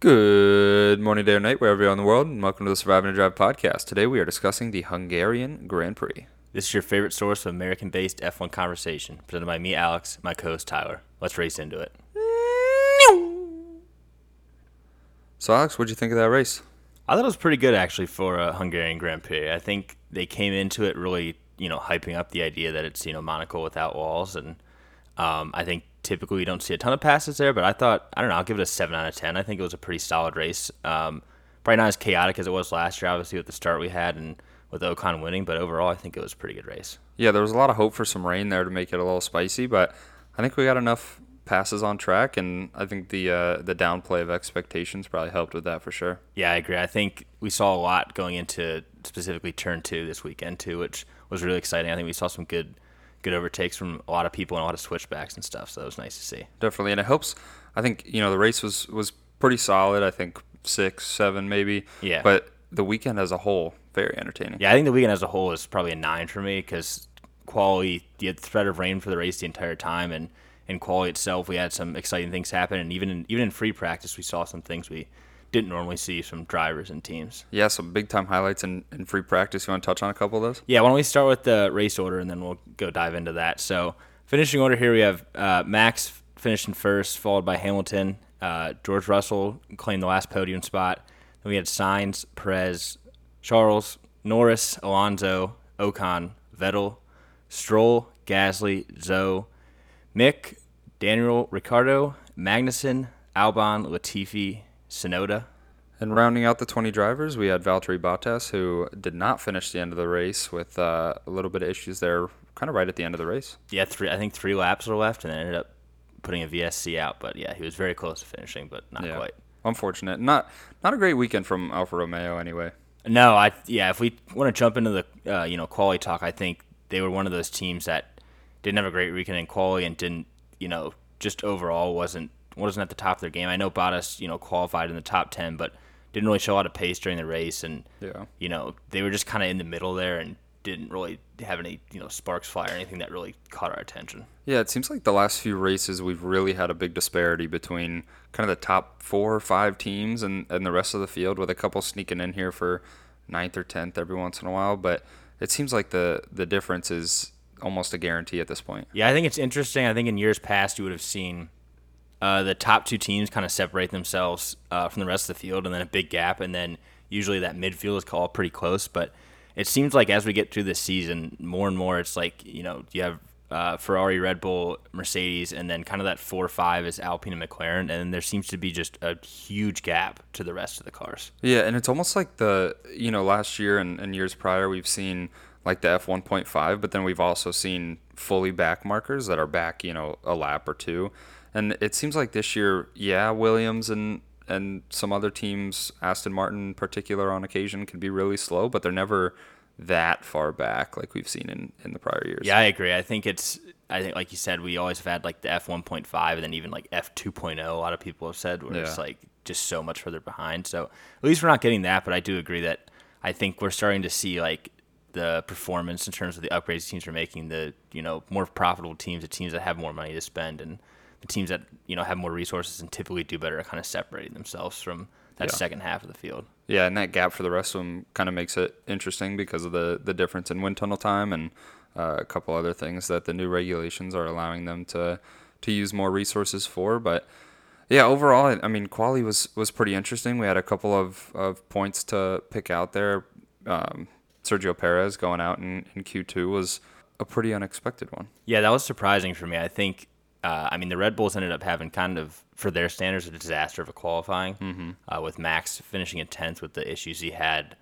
Good morning, day or night, wherever you're in the world, and welcome to the Surviving to Drive podcast. Today we are discussing the Hungarian Grand Prix. This is your favorite source of American based F1 conversation, presented by me, Alex, my co host, Tyler. Let's race into it. So, Alex, what'd you think of that race? I thought it was pretty good, actually, for a Hungarian Grand Prix. I think they came into it really, you know, hyping up the idea that it's, you know, Monaco without walls. And um, I think typically we don't see a ton of passes there, but I thought, I don't know, I'll give it a 7 out of 10. I think it was a pretty solid race. Um, probably not as chaotic as it was last year, obviously, with the start we had and with Ocon winning, but overall, I think it was a pretty good race. Yeah, there was a lot of hope for some rain there to make it a little spicy, but I think we got enough passes on track, and I think the uh, the downplay of expectations probably helped with that for sure. Yeah, I agree. I think we saw a lot going into specifically turn two this weekend too, which was really exciting. I think we saw some good good overtakes from a lot of people and a lot of switchbacks and stuff. So that was nice to see. Definitely, and it helps. I think you know the race was was pretty solid. I think six, seven, maybe. Yeah. But the weekend as a whole, very entertaining. Yeah, I think the weekend as a whole is probably a nine for me because quality, you had the threat of rain for the race the entire time, and in quality itself, we had some exciting things happen, and even in, even in free practice, we saw some things we didn't normally see from drivers and teams. Yeah, some big time highlights in, in free practice. You want to touch on a couple of those? Yeah, why don't we start with the race order and then we'll go dive into that. So, finishing order here, we have uh, Max finishing first, followed by Hamilton. Uh, George Russell claimed the last podium spot. Then we had Sainz, Perez, Charles, Norris, Alonso, Ocon, Vettel, Stroll, Gasly, Zhou, Mick, Daniel, Ricciardo, Magnussen, Albon, Latifi, Tsunoda. And rounding out the 20 drivers, we had Valtteri Bottas, who did not finish the end of the race with uh, a little bit of issues there, kind of right at the end of the race. Yeah, three. I think three laps were left, and ended up putting a VSC out. But yeah, he was very close to finishing, but not Yeah. quite. Unfortunate. Not not a great weekend from Alfa Romeo anyway. No, I yeah. If we want to jump into the uh, you know quality talk, I think they were one of those teams that didn't have a great weekend in quality and didn't you know just overall wasn't wasn't at the top of their game. I know Bottas you know qualified in the top ten, but didn't really show a lot of pace during the race, and Yeah. you know they were just kind of in the middle there and didn't really have any you know sparks fly or anything that really caught our attention. Yeah, it seems like the last few races we've really had a big disparity between kind of the top four or five teams and, and the rest of the field, with a couple sneaking in here for ninth or tenth every once in a while. But it seems like the the difference is almost a guarantee at this point. Yeah, I think it's interesting. I think in years past you would have seen uh, the top two teams kind of separate themselves uh, from the rest of the field, and then a big gap, and then usually that midfield is called pretty close. But it seems like as we get through this season, more and more it's like you know you have uh, Ferrari, Red Bull, Mercedes, and then kind of that four or five is Alpine and McLaren, and there seems to be just a huge gap to the rest of the cars. Yeah, and it's almost like the you know last year and, and years prior we've seen like the F one point five, but then we've also seen fully back markers that are back you know a lap or two, and it seems like this year, yeah, Williams and and some other teams, Aston Martin in particular on occasion can be really slow, but they're never that far back like we've seen in, in the prior years. Yeah, I agree. I think it's. I think, like you said, we always have had like the F one point five, and then even like F two oh. A lot of people have said where it's Yeah. like just so much further behind. So at least we're not getting that. But I do agree that I think we're starting to see like the performance in terms of the upgrades teams are making. The you know more profitable teams, the teams that have more money to spend, and the teams that you know have more resources and typically do better at kind of separating themselves from that Yeah. second half of the field. Yeah, and that gap for the rest of them kind of makes it interesting because of the, the difference in wind tunnel time and uh, a couple other things that the new regulations are allowing them to to use more resources for. But yeah, overall, I- I mean, quali was was pretty interesting. We had a couple of, of points to pick out there. Um, Sergio Perez going out in, in Q2 was a pretty unexpected one. Yeah, that was surprising for me. I think, uh, I mean, the Red Bulls ended up having kind of, for their standards, a disaster of a qualifying, mm-hmm. uh, with Max finishing in 10th with the issues he had,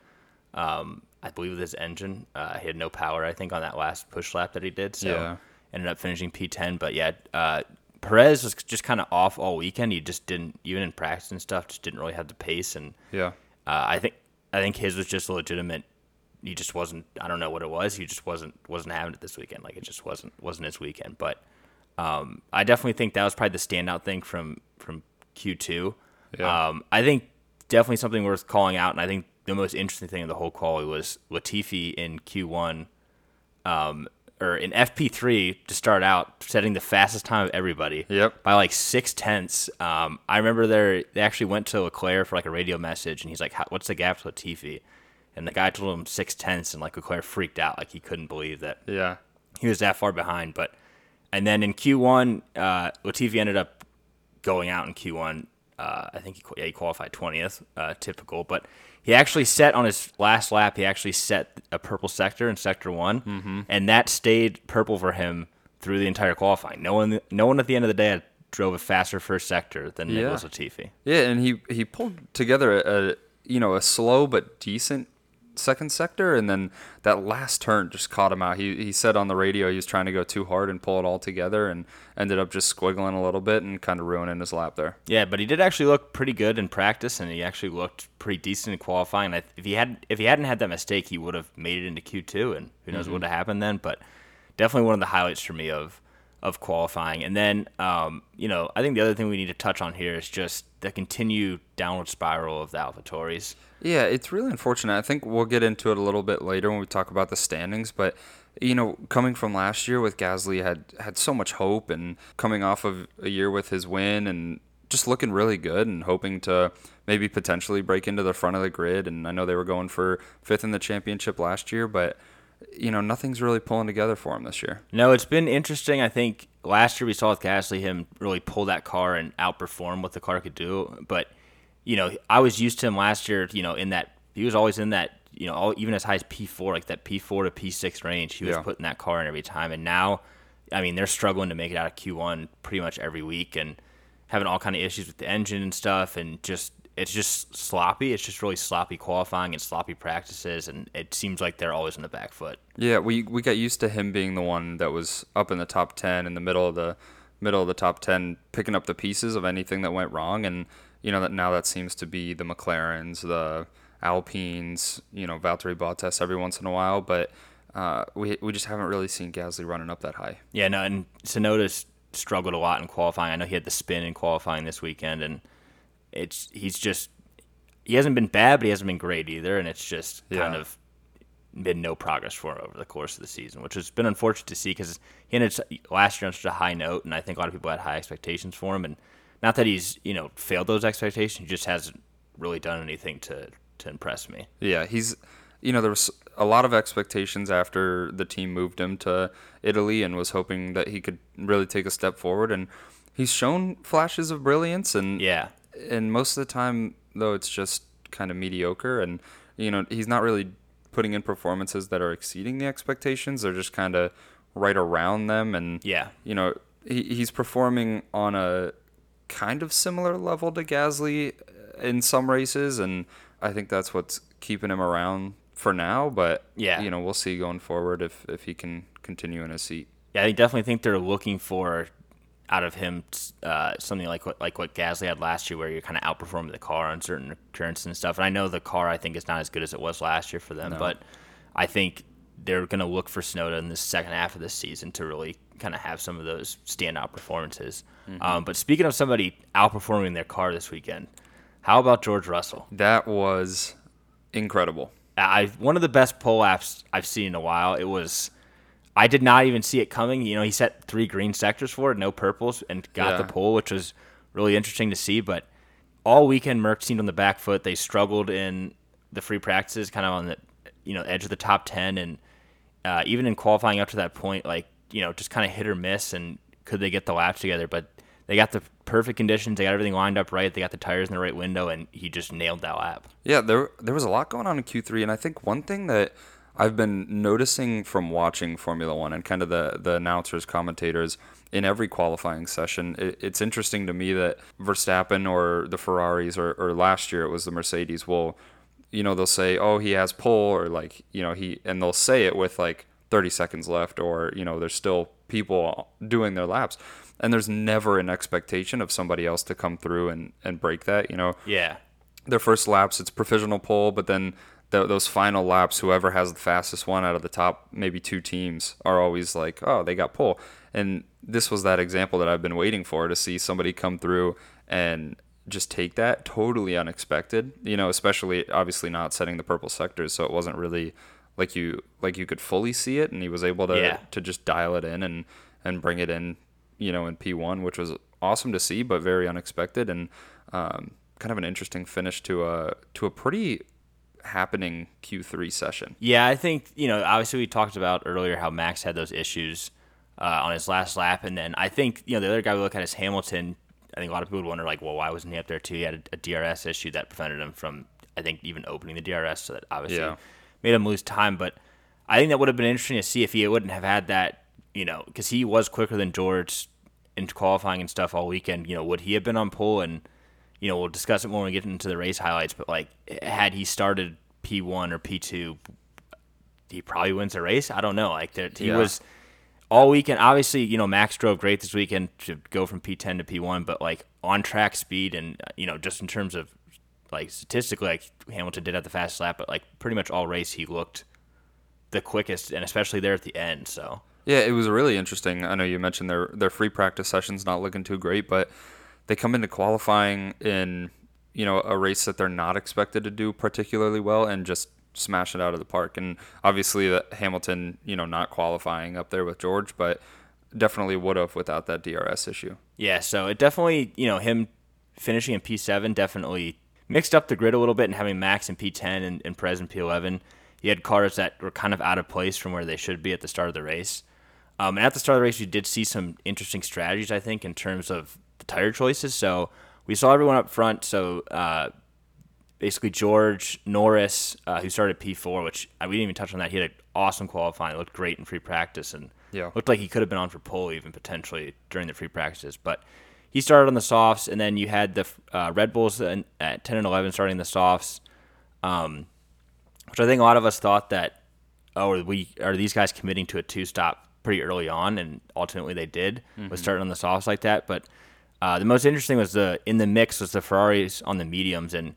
um, I believe, with his engine. Uh, he had no power, I think, on that last push lap that he did. So Yeah. ended up finishing P10. But yeah, uh, Perez was just kind of off all weekend. He just didn't, even in practice and stuff, just didn't really have the pace. And Yeah. uh, I think I think his was just a legitimate. He just wasn't. I don't know what it was. He just wasn't wasn't having it this weekend. Like it just wasn't wasn't his weekend. But um, I definitely think that was probably the standout thing from from Q two. Yeah. Um, I think definitely something worth calling out, and I think the most interesting thing of the whole quality was Latifi in Q one. Um, or in FP3 to start out, setting the fastest time of everybody. Yep. By like six tenths. Um, I remember there they actually went to Leclerc for like a radio message, and he's like, "What's the gap to Latifi?" And the guy told him six tenths, and like Leclerc freaked out, like he couldn't believe that Yeah. he was that far behind. But and then in Q1, uh, Latifi ended up going out in Q1. Uh, I think he, yeah, he qualified 20th, uh, typical. But he actually set on his last lap. He actually set a purple sector in sector one, mm-hmm. and that stayed purple for him through the entire qualifying. No one, no one at the end of the day drove a faster first sector than Yeah. Nicholas Latifi. Yeah, and he he pulled together a, a you know a slow but decent second sector, and then that last turn just caught him out. He he said on the radio he was trying to go too hard and pull it all together, and ended up just squiggling a little bit and kind of ruining his lap there. Yeah, but he did actually look pretty good in practice, and he actually looked pretty decent in qualifying. If he had, if he hadn't had that mistake, he would have made it into Q two, and who knows mm-hmm. what would have happened then. But definitely one of the highlights for me of of qualifying. And then, um, you know, I think the other thing we need to touch on here is just the continued downward spiral of the AlphaTauris. Yeah, it's really unfortunate. I think we'll get into it a little bit later when we talk about the standings, but you know, coming from last year with Gasly had had so much hope and coming off of a year with his win and just looking really good and hoping to maybe potentially break into the front of the grid and I know they were going for fifth in the championship last year, but you know, nothing's really pulling together for him this year. No, it's been interesting. I think last year we saw with Gasly him really pull that car and outperform what the car could do. But you know, I was used to him last year. You know, in that he was always in that. You know, all, even as high as P four, like that P four to P six range, he was Yeah. putting that car in every time. And now, I mean, they're struggling to make it out of Q one pretty much every week and having all kind of issues with the engine and stuff, and just it's just sloppy. It's just really sloppy qualifying and sloppy practices, and it seems like they're always in the back foot. Yeah, we we got used to him being the one that was up in the top ten, in the middle of the middle of the top ten, picking up the pieces of anything that went wrong, and you know that now that seems to be the McLarens, the Alpines, you know, Valtteri Bottas every once in a while, but uh, we we just haven't really seen Gasly running up that high. Yeah, no, and Tsunoda's struggled a lot in qualifying. I know he had the spin in qualifying this weekend, and it's he's just he hasn't been bad, but he hasn't been great either, and it's just kind of been no progress for him over the course of the season, which has been unfortunate to see because he ended last year on such a high note, and I think a lot of people had high expectations for him, and not that he's you know failed those expectations, he just hasn't really done anything to to impress me. Yeah, he's you know there was a lot of expectations after the team moved him to Italy and was hoping that he could really take a step forward and he's shown flashes of brilliance and Yeah, and most of the time though it's just kind of mediocre and you know he's not really putting in performances that are exceeding the expectations they're just kind of right around them and Yeah. you know he, he's performing on a kind of similar level to Gasly uh, in some races and I think that's what's keeping him around for now but Yeah. you know we'll see going forward if if he can continue in his seat Yeah, I definitely think they're looking for out of him uh, something like what like what Gasly had last year, where you're kind of outperforming the car on certain occurrences and stuff. And I know the car I think is not as good as it was last year for them, but I think they're going to look for Tsunoda in the second half of this season to really kind of have some of those standout performances. Um, but speaking of somebody outperforming their car this weekend, how about George Russell? that was incredible I one of the best pole laps I've seen in a while. It was I did not even see it coming. You know, he set three green sectors for it, no purples, and got Yeah. the pole, which was really interesting to see. But all weekend, Merc seemed on the back foot. They struggled in the free practices, kind of on the you know edge of the top ten, and uh, even in qualifying up to that point, like you know, just kind of hit or miss. And could they get the laps together? But they got the perfect conditions. They got everything lined up right. They got the tires in the right window, and he just nailed that lap. Yeah, there there was a lot going on in Q3, and I think one thing that I've been noticing from watching Formula One and kind of the the announcers, commentators in every qualifying session, it, it's interesting to me that Verstappen or the Ferraris or, or last year it was the Mercedes will, you know, they'll say, oh, he has pole or like you know he, and they'll say it with like 30 seconds left or you know there's still people doing their laps. And there's never an expectation of somebody else to come through and, and break that. You know, Yeah. their first laps it's provisional pole but then th those final laps whoever has the fastest one out of the top maybe two teams are always like oh they got pole and this was that example that i've been waiting for to see somebody come through and just take that totally unexpected you know especially obviously not setting the purple sectors so it wasn't really like you like you could fully see it, and he was able to Yeah. to just dial it in and and bring it in, you know, in P1, which was awesome to see, but very unexpected and um, kind of an interesting finish to a to a pretty happening Q3 session. Yeah, I think you know. Obviously, we talked about earlier how Max had those issues uh, on his last lap, and then I think you know the other guy we look at is Hamilton. I think a lot of people would wonder like, well, why wasn't he up there too? He had a, a DRS issue that prevented him from, I think, even opening the DRS, so that obviously Yeah. made him lose time. But I think that would have been interesting to see if he wouldn't have had that, you know, because he was quicker than George in qualifying and stuff all weekend. You know, would he have been on pole and you know, we'll discuss it more when we get into the race highlights, but like, had he started P1 or P2, he probably wins the race. I don't know. Like, there, he Yeah. was all weekend. Obviously, you know, Max drove great this weekend to go from P10 to P1, but like on track speed and, you know, just in terms of like statistically, like Hamilton did at the fastest lap, but like pretty much all race he looked the quickest, and especially there at the end. So, Yeah, it was really interesting. I know you mentioned their their free practice sessions not looking too great, but they come into qualifying in you know a race that they're not expected to do particularly well and just smash it out of the park. And obviously, that Hamilton, you know, not qualifying up there with George, but definitely would have without that DRS issue. Yeah, so it definitely, you know, him finishing in P7 definitely mixed up the grid a little bit and having Max in P10 and, and Perez in P11. He had cars that were kind of out of place from where they should be at the start of the race. Um, and at the start of the race, we did see some interesting strategies, I think, in terms of the tire choices. So we saw everyone up front. So uh, basically, George Norris, uh, who started P4, which uh, we didn't even touch on that. He had an awesome qualifying, looked great in free practice, and Yeah. looked like he could have been on for pole even potentially during the free practices. But he started on the softs, and then you had the uh, Red Bulls at 10 and 11 starting the softs, um, which I think a lot of us thought that, oh, are we are these guys committing to a two stop pretty early on, and ultimately they did was starting on the softs like that. But uh, the most interesting was the in the mix was the Ferraris on the mediums, and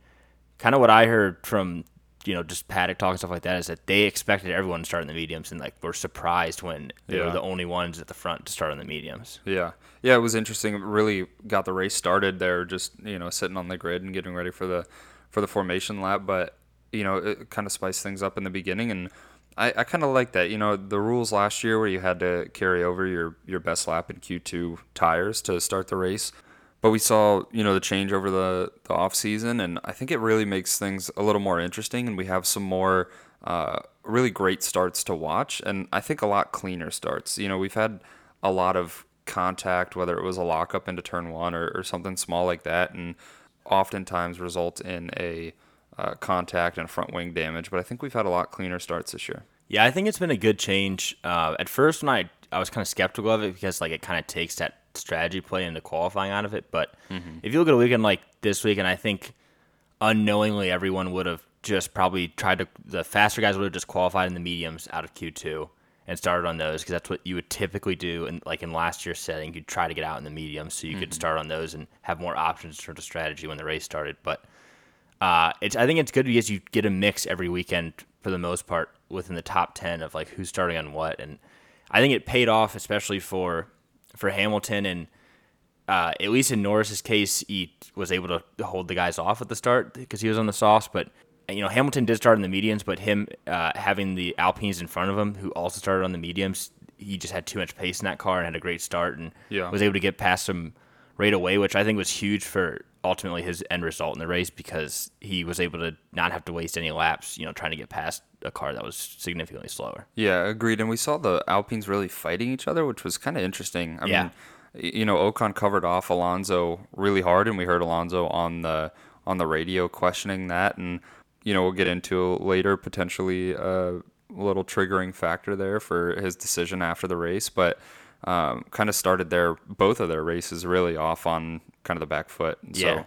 kind of what I heard from you know just paddock talk and stuff like that is that they expected everyone to start in the mediums, and like were surprised when they were the only ones at the front to start on the mediums. Yeah, yeah, it was interesting. It really got the race started there, just you know sitting on the grid and getting ready for the for the formation lap. But you know, it kind of spiced things up in the beginning, and I, I kind of like that. You know, the rules last year where you had to carry over your your best lap in Q2 tires to start the race. But we saw, you know, the change over the, the off season, and I think it really makes things a little more interesting. And we have some more uh, really great starts to watch, and I think a lot cleaner starts. You know, we've had a lot of contact, whether it was a lockup into turn one or, or something small like that, and oftentimes result in a uh, contact and front wing damage. But I think we've had a lot cleaner starts this year. Yeah, I think it's been a good change. Uh, at first, when I I was kind of skeptical of it because like it kind of takes that strategy play into qualifying out of it. But if you look at a weekend like this weekend, I think unknowingly everyone would have just probably tried to the faster guys would have just qualified in the mediums out of Q two and started on those because that's what you would typically do. And like in last year's setting, you'd try to get out in the mediums so you could start on those and have more options in terms of strategy when the race started. But uh, it's I think it's good because you get a mix every weekend for the most part within the top ten of like who's starting on what, and I think it paid off especially for for Hamilton and uh, at least in Norris's case, he was able to hold the guys off at the start because he was on the softs. But you know Hamilton did start in the mediums, but him uh, having the Alpines in front of him who also started on the mediums, he just had too much pace in that car and had a great start and Yeah. was able to get past them right away, which I think was huge for ultimately his end result in the race because he was able to not have to waste any laps, you know, trying to get past a car that was significantly slower. Yeah, agreed. And we saw the Alpines really fighting each other, which was kind of interesting. I Yeah. mean, you know, Ocon covered off Alonso really hard, and we heard Alonso on the on the radio questioning that, and you know, we'll get into later potentially a little triggering factor there for his decision after the race, but. Um, kind of started their both of their races really off on kind of the back foot. And Yeah. So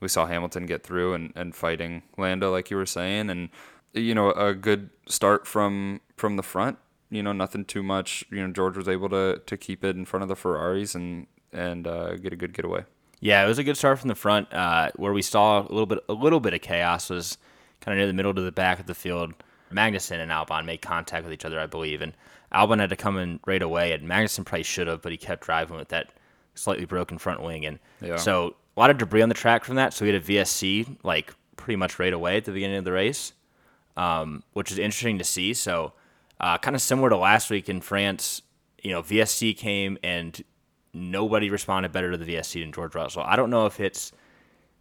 we saw Hamilton get through and, and fighting Lando like you were saying and you know a good start from from the front you know nothing too much you know George was able to to keep it in front of the Ferraris and and uh, get a good getaway Yeah, it was a good start from the front. Uh, where we saw a little bit a little bit of chaos was kind of near the middle to the back of the field. Magnussen and Albon made contact with each other, I believe, and Albon had to come in right away. And Magnussen probably should have, but he kept driving with that slightly broken front wing, and Yeah. so a lot of debris on the track from that. So we had a VSC like pretty much right away at the beginning of the race. um, which is interesting to see. So, uh, kind of similar to last week in France, you know, VSC came and nobody responded better to the VSC than George Russell. I don't know if it's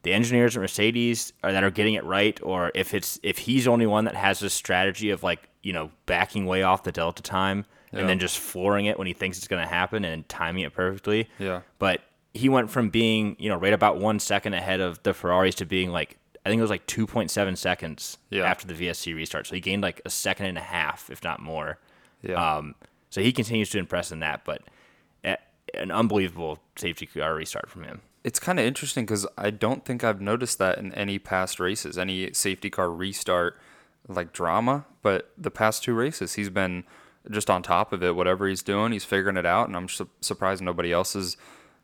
the engineers at Mercedes are, that are getting it right, or if it's if he's the only one that has this strategy of like you know backing way off the delta time Yeah. and then just flooring it when he thinks it's going to happen and timing it perfectly. Yeah. But he went from being you know right about one second ahead of the Ferraris to being like I think it was like two point seven seconds Yeah. after the VSC restart. So he gained like a second and a half, if not more. Yeah. Um, so he continues to impress in that, but an unbelievable safety car restart from him. It's kind of interesting because I don't think I've noticed that in any past races, any safety car restart like drama. But the past two races, he's been just on top of it. Whatever he's doing, he's figuring it out, and I'm su- surprised nobody else is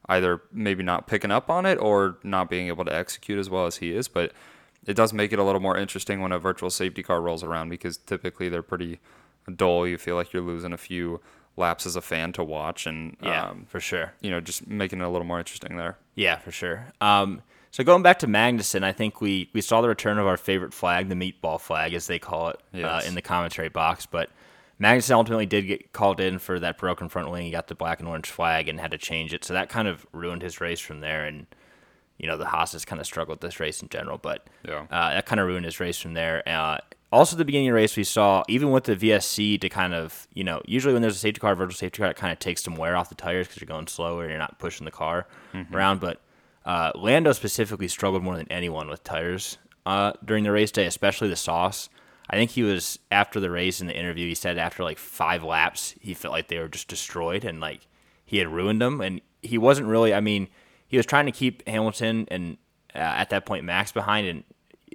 either maybe not picking up on it or not being able to execute as well as he is. But it does make it a little more interesting when a virtual safety car rolls around because typically they're pretty dull. You feel like you're losing a few laps as a fan to watch, and Yeah, um, for sure. you know, just making it a little more interesting there. Yeah, for sure. Um, so going back to Magnussen, I think we, we saw the return of our favorite flag, the meatball flag, as they call it uh, in the commentary box. But Magnussen ultimately did get called in for that broken front wing. He got the black and orange flag and had to change it. So that kind of ruined his race from there. And, you know, the Haas has kind of struggled this race in general. But Yeah. uh, that kind of ruined his race from there. Uh, also, at the beginning of the race, we saw, even with the VSC, to kind of, you know, usually when there's a safety car, virtual safety car, it kind of takes some wear off the tires because you're going slower and you're not pushing the car around. But uh, Lando specifically struggled more than anyone with tires uh, during the race day, especially the softs. I think he was, after the race in the interview, he said after like five laps, he felt like they were just destroyed and like he had ruined them. And he wasn't really, I mean, he was trying to keep Hamilton and uh, at that point Max behind, and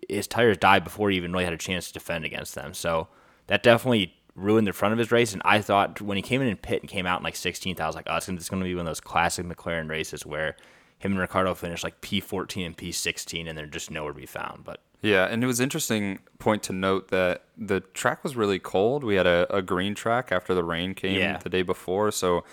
his tires died before he even really had a chance to defend against them. So that definitely ruined the front of his race. And I thought when he came in and pit and came out in like 16th, I was like, oh, it's going to be one of those classic McLaren races where him and Ricciardo finished like P14 and P16 and they're just nowhere to be found. But Yeah, and it was interesting point to note that the track was really cold. We had a, a green track after the rain came Yeah. the day before, so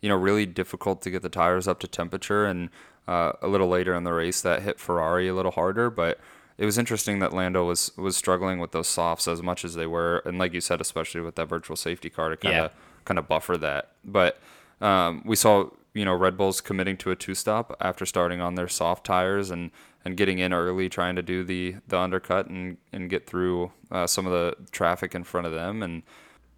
you know really difficult to get the tires up to temperature. And uh, a little later in the race, that hit Ferrari a little harder. But it was interesting that Lando was was struggling with those softs as much as they were, and like you said, especially with that virtual safety car to kind of Yeah. kind of buffer that. But um, we saw you know Red Bull's committing to a two stop after starting on their soft tires and and getting in early, trying to do the the undercut and and get through uh, some of the traffic in front of them and.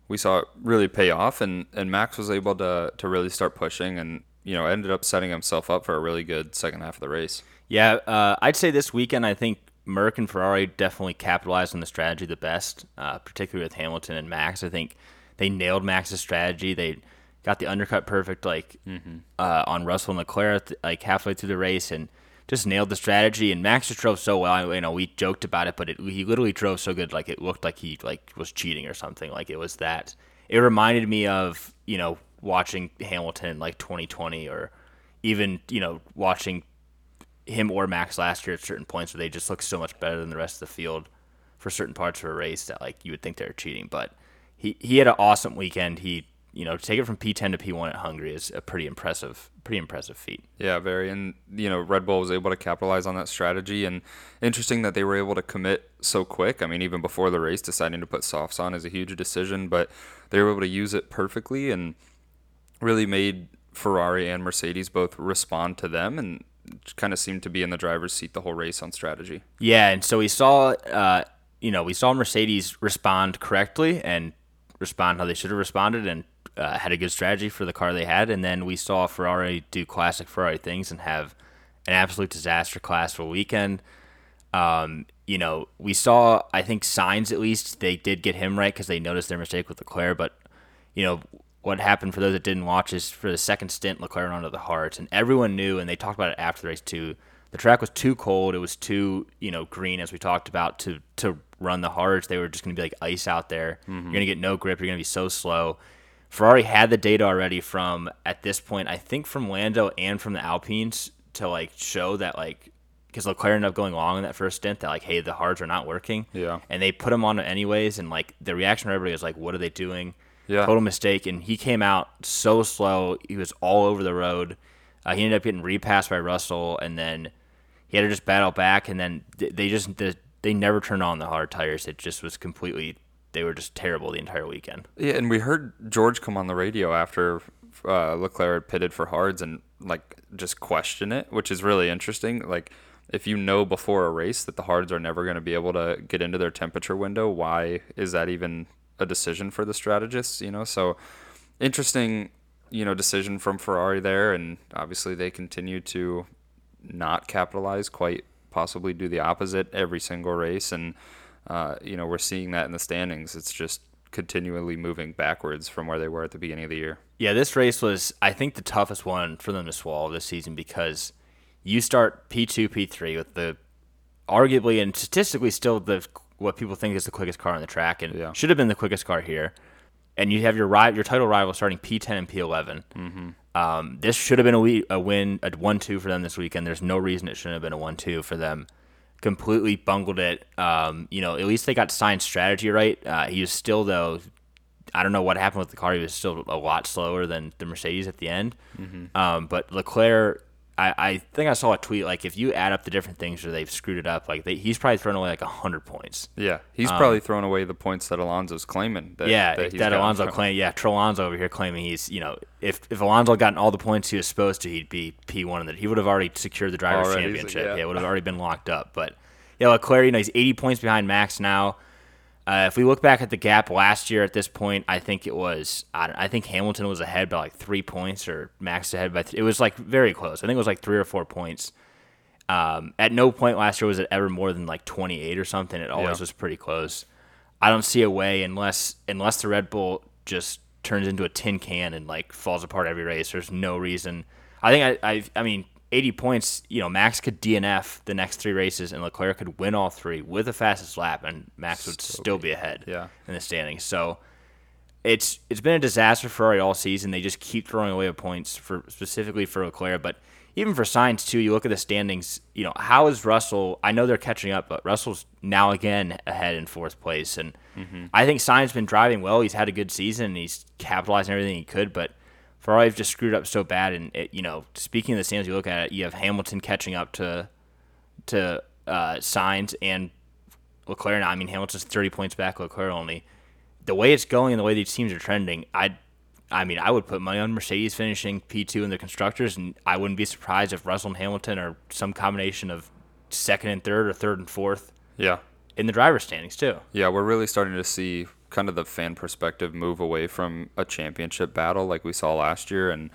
We saw it really pay off, and, and Max was able to, to really start pushing, and you know ended up setting himself up for a really good second half of the race. Yeah, uh, I'd say this weekend, I think Merc and Ferrari definitely capitalized on the strategy the best, uh, particularly with Hamilton and Max. I think they nailed Max's strategy. They got the undercut perfect, like uh, on Russell and Leclerc, th- like halfway through the race, and just nailed the strategy. And Max just drove so well. You know, we joked about it, but it, he literally drove so good, like it looked like he like was cheating or something. Like it was that. It reminded me of you know watching Hamilton like 2020 or even you know watching him or Max last year at certain points where they just look so much better than the rest of the field for certain parts of a race that like you would think they're cheating. But he he had an awesome weekend. He you know to take it from P10 to P1 at Hungary is a pretty impressive pretty impressive feat. Yeah, very. And, you know, Red Bull was able to capitalize on that strategy. And interesting that they were able to commit so quick. I mean, even before the race, deciding to put softs on is a huge decision, but they were able to use it perfectly and really made Ferrari and Mercedes both respond to them and kind of seemed to be in the driver's seat the whole race on strategy. Yeah, and so we saw uh, you know we saw Mercedes respond correctly and respond how they should have responded and uh, had a good strategy for the car they had, and then we saw Ferrari do classic Ferrari things and have an absolute disaster class for weekend. Um, you know, we saw, I think, Sainz at least they did get him right because they noticed their mistake with Leclerc. But, you know, what happened for those that didn't watch is for the second stint, Leclerc went onto the hards, and everyone knew, and they talked about it after the race too. The track was too cold. It was too, you know, green as we talked about to to run the hards. They were just going to be like ice out there. Mm-hmm. You're going to get no grip. You're going to be so slow. Ferrari had the data already from at this point, I think from Lando and from the Alpines to like show that like because Leclerc ended up going long in that first stint that like hey the hards are not working Yeah. and they put him on anyways and like the reaction from everybody was like what are they doing Yeah. total mistake and he came out so slow he was all over the road uh, he ended up getting repassed by Russell and then he had to just battle back and then they just the they never turned on the hard tires. It just was completely they were just terrible the entire weekend. Yeah, and we heard George come on the radio after uh, Leclerc had pitted for hards and like just question it, which is really interesting. Like if you know before a race that the hards are never going to be able to get into their temperature window, why is that even a decision for the strategists? You know, so interesting, you know, decision from Ferrari there, and obviously they continue to not capitalize, quite possibly do the opposite every single race, and uh, you know we're seeing that in the standings. It's just continually moving backwards from where they were at the beginning of the year. Yeah, this race was, I think, the toughest one for them to swallow this season because you start P2, P3 with the arguably and statistically still the what people think is the quickest car on the track and Yeah. should have been the quickest car here. And you have your ri- your title rival starting P10 and P11. Mm-hmm. Um, this should have been a, we- a win, a one-two for them this weekend. There's no reason it shouldn't have been a one-two for them. Completely bungled it. Um, you know, at least they got Sainz's strategy right. Uh, he was still though I don't know what happened with the car. He was still a lot slower than the Mercedes at the end. Um, but Leclerc, I, I think I saw a tweet like if you add up the different things where they've screwed it up, like they, he's probably thrown away like hundred points. Yeah, he's probably thrown away the points that Alonso's claiming. That, Um, yeah, that that, he's gotten Alonso from- claim. Yeah, Trelonzo over here claiming he's you know if if Alonso gotten all the points he was supposed to, he'd be P one, and that he would have already secured the drivers' Already, championship. yeah. Yeah, it would have already been locked up. But yeah, Leclerc, you know, he's eighty points behind Max now. Uh, if we look back at the gap last year at this point, I think it was I, I think Hamilton was ahead by like three points or Max ahead by th- it was like very close. I think it was like three or four points. Um, at no point last year was it ever more than like 28 or something. It always Yeah. was pretty close. I don't see a way unless unless the Red Bull just turns into a tin can and like falls apart every race. There's no reason. I think I I, I mean 80 points. You know, Max could DNF the next three races and Leclerc could win all three with the fastest lap, and Max would still be ahead. Yeah. in the standings. So it's it's been a disaster for Ferrari all season. They just keep throwing away points for specifically for Leclerc, but even for Sainz too. You look at the standings. You know how is Russell? I know they're catching up, but Russell's now again ahead in fourth place, and mm-hmm. I think Sainz been driving well. He's had a good season. And he's capitalizing everything he could, but Ferrari have just screwed up so bad. And it, you know, speaking of the standings, you look at it. You have Hamilton catching up to to uh, Sainz and Leclerc. Now, I mean, Hamilton's 30 points back, Leclerc only. The way it's going and the way these teams are trending, I, I mean, I would put money on Mercedes finishing P2 in the constructors, and I wouldn't be surprised if Russell and Hamilton are some combination of second and third or third and fourth Yeah, in the driver standings too. yeah, we're really starting to see kind of the fan perspective move away from a championship battle like we saw last year, and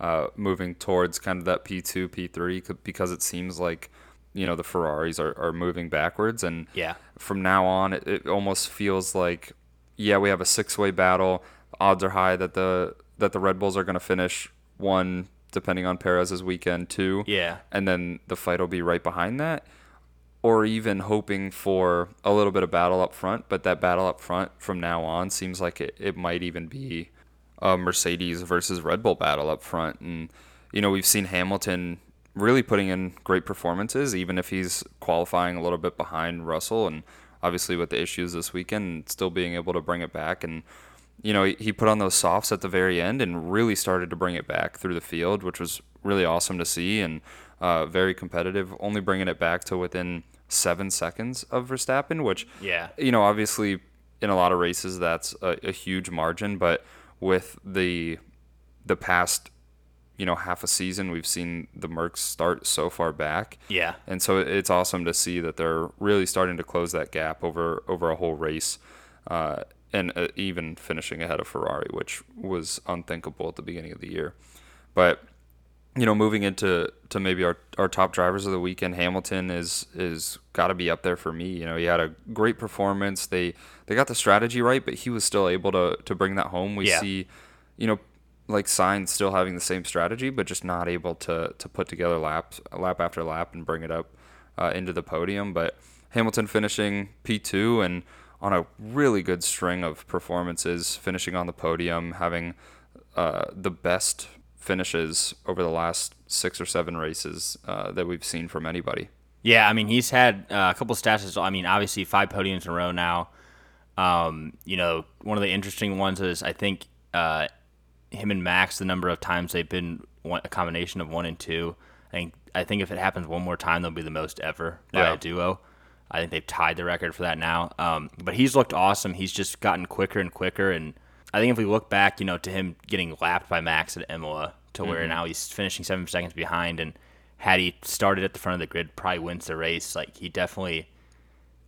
uh, moving towards kind of that P two, P three, because it seems like you know the Ferraris are, are moving backwards, and Yeah. from now on, it, it almost feels like, yeah, we have a six-way battle. Odds are high that the that the Red Bulls are going to finish one, depending on Perez's weekend, two, Yeah. and then the fight will be right behind that, or even hoping for a little bit of battle up front. But that battle up front from now on seems like it, it might even be a Mercedes versus Red Bull battle up front, and you know we've seen Hamilton really putting in great performances, even if he's qualifying a little bit behind Russell, and obviously with the issues this weekend, still being able to bring it back. And you know he, put on those softs at the very end and really started to bring it back through the field, which was really awesome to see and uh, very competitive. Only bringing it back to within seven seconds of Verstappen, which Yeah. you know obviously in a lot of races that's a, a huge margin, but with the the past you know half a season we've seen the Mercs start so far back. Yeah. And so it's awesome to see that they're really starting to close that gap over over a whole race, uh, and uh, even finishing ahead of Ferrari, which was unthinkable at the beginning of the year. But you know, moving into to maybe our, our top drivers of the weekend, Hamilton is is got to be up there for me. You know, he had a great performance. They they got the strategy right, but he was still able to to bring that home. We Yeah. see, you know, like Sainz still having the same strategy, but just not able to to put together laps lap after lap and bring it up uh, into the podium. But Hamilton finishing P two and on a really good string of performances, finishing on the podium, having uh, the best finishes over the last six or seven races uh, that we've seen from anybody. Yeah, I mean he's had uh, a couple stats. as. I mean, obviously five podiums in a row now. Um, you know, one of the interesting ones is I think uh, him and Max, the number of times they've been one, a combination of one and two. I think I think if it happens one more time, they'll be the most ever by Yeah. a duo. I think they've tied the record for that now. Um, but he's looked awesome. He's just gotten quicker and quicker. And I think if we look back, you know, to him getting lapped by Max at Imola to where now he's finishing seven seconds behind, and had he started at the front of the grid, probably wins the race. Like he definitely,